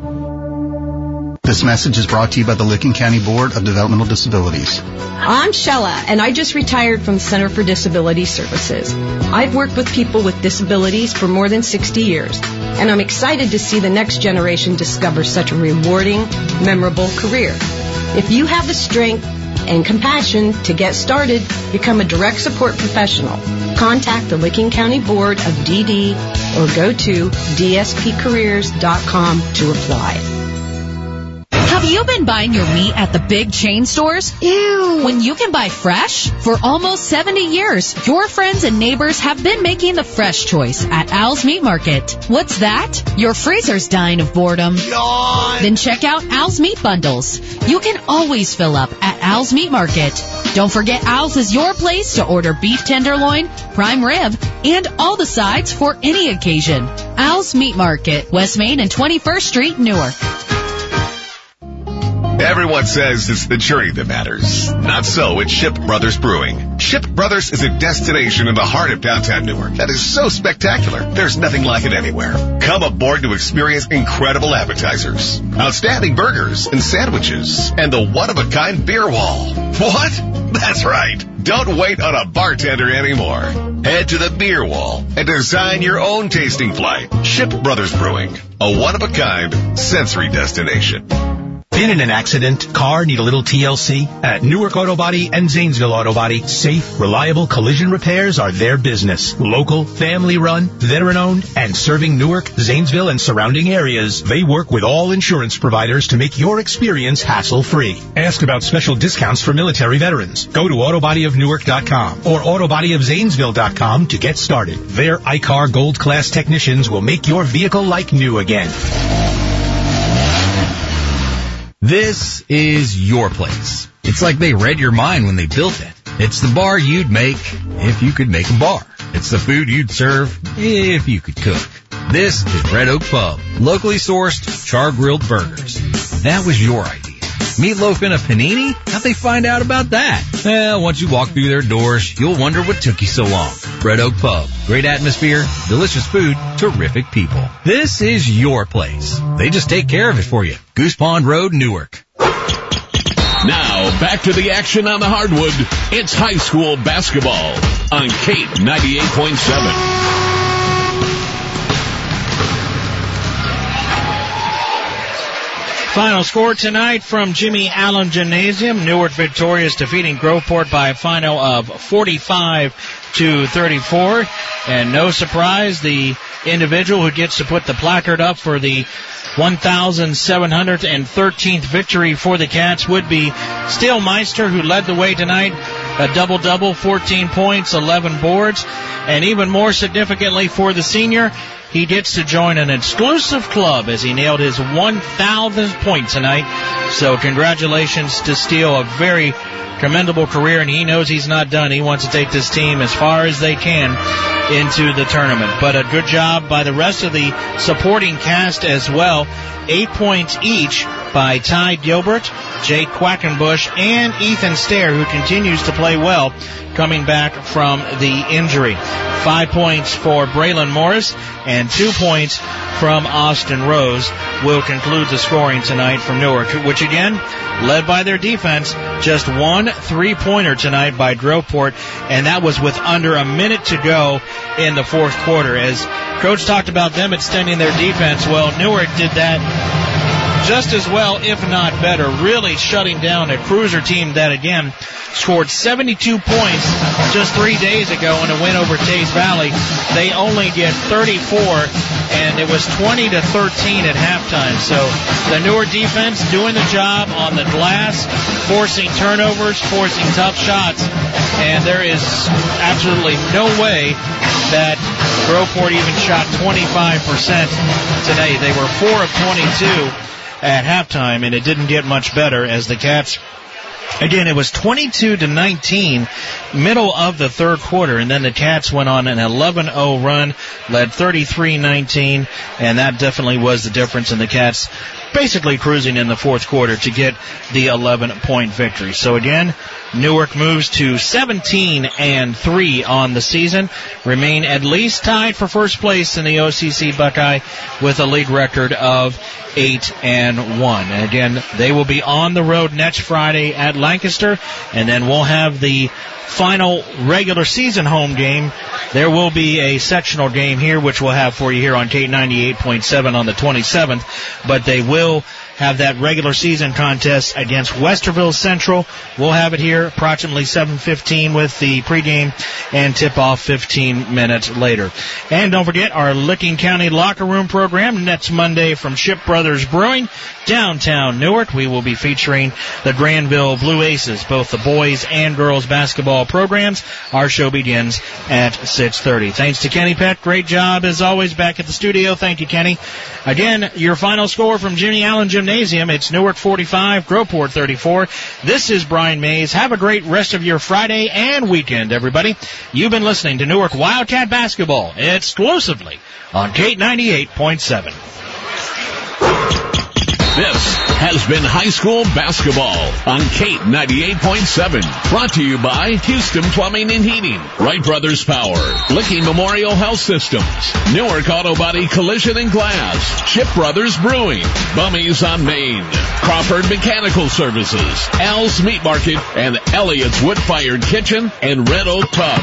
This message is brought to you by the Licking County Board of Developmental Disabilities. I'm Shella, and I just retired from the Center for Disability Services. I've worked with people with disabilities for more than 60 years, and I'm excited to see the next generation discover such a rewarding, memorable career. If you have the strength and compassion to get started, become a direct support professional. Contact the Licking County Board of DD or go to dspcareers.com to apply. Have you been buying your meat at the big chain stores? Ew. When you can buy fresh? For almost 70 years, your friends and neighbors have been making the fresh choice at Al's Meat Market. What's that? Your freezer's dying of boredom. Yawn. Then check out Al's Meat Bundles. You can always fill up at Al's Meat Market. Don't forget Al's is your place to order beef tenderloin, prime rib, and all the sides for any occasion. Al's Meat Market, West Main and 21st Street, Newark. Everyone says it's the journey that matters. Not so at Ship Brothers Brewing. Ship Brothers is a destination in the heart of downtown Newark that is so spectacular. There's nothing like it anywhere. Come aboard to experience incredible appetizers, outstanding burgers and sandwiches, and the one-of-a-kind beer wall. What? That's right. Don't wait on a bartender anymore. Head to the beer wall and design your own tasting flight. Ship Brothers Brewing, a one-of-a-kind sensory destination. Been in an accident? Car need a little TLC? At Newark Auto Body and Zanesville Auto Body, safe, reliable collision repairs are their business. Local, family run, veteran owned, and serving Newark, Zanesville, and surrounding areas, they work with all insurance providers to make your experience hassle free. Ask about special discounts for military veterans. Go to autobodyofnewark.com or autobodyofzanesville.com to get started. Their I-CAR Gold Class technicians will make your vehicle like new again. This is your place. It's like they read your mind when they built it. It's the bar you'd make if you could make a bar. It's the food you'd serve if you could cook. This is Red Oak Pub. Locally sourced, char-grilled burgers. That was your idea. Meatloaf in a panini? How'd they find out about that? Well, once you walk through their doors, you'll wonder what took you so long. Red Oak Pub. Great atmosphere, delicious food, terrific people. This is your place. They just take care of it for you. Goose Pond Road, Newark. Now, back to the action on the hardwood. It's high school basketball on Cape 98.7. Final score tonight from Jimmy Allen Gymnasium. Newark victorious defeating Groveport by a final of 45 to 34. And no surprise, the individual who gets to put the placard up for the 1,713th victory for the Cats would be Steele Meister, who led the way tonight. A double double, 14 points, 11 boards, and even more significantly for the senior, he gets to join an exclusive club as he nailed his 1,000th point tonight. So congratulations to Steele, a very commendable career, and he knows he's not done. He wants to take this team as far as they can into the tournament. But a good job by the rest of the supporting cast as well. Eight points each by Ty Gilbert, Jake Quackenbush, and Ethan Stair, who continues to play well coming back from the injury. Five points for Braylon Morris and two points from Austin Rose will conclude the scoring tonight from Newark, which again, led by their defense, just one three-pointer tonight by Groveport, and that was with under a minute to go in the fourth quarter. As Coach talked about them extending their defense, well, Newark did that just as well, if not better, really shutting down a cruiser team that again scored 72 points just three days ago in a win over Teays Valley. They only get 34, and it was 20 to 13 at halftime. So the Newark defense doing the job on the glass, forcing turnovers, forcing tough shots, and there is absolutely no way that Groveport even shot 25% today. They were 4 of 22 at halftime, and it didn't get much better as the Cats Again, it was 22 to 19, middle of the third quarter, and then the Cats went on an 11-0 run, led 33-19, and that definitely was the difference in the Cats basically cruising in the fourth quarter to get the 11 point victory. So again, Newark moves to 17 and 3 on the season, remain at least tied for first place in the OCC Buckeye with a league record of 8 and 1. And again, they will be on the road next Friday at Lancaster, and then we'll have the final regular season home game. There will be a sectional game here, which we'll have for you here on K98.7 on the 27th, but they will so have that regular season contest against Westerville Central. We'll have it here approximately 7:15 with the pregame and tip-off 15 minutes later. And don't forget our Licking County locker room program next Monday from Ship Brothers Brewing, downtown Newark. We will be featuring the Granville Blue Aces, both the boys and girls basketball programs. Our show begins at 6:30. Thanks to Kenny Peck. Great job as always back at the studio. Thank you, Kenny. Again, your final score from Jimmy Allen Jim Gymnasium. It's Newark 45, Groveport 34. This is Brian Maze. Have a great rest of your Friday and weekend, everybody. You've been listening to Newark Wildcat Basketball exclusively on K98.7. This has been high school basketball on K98.7. Brought to you by Houston Plumbing and Heating, Wright Brothers Power, Licking Memorial Health Systems, Newark Auto Body Collision and Glass, Ship Brothers Brewing, Bummy's on Main, Crawford Mechanical Services, Al's Meat Market, and Elliott's Wood Fired Kitchen and Red Oak Pub.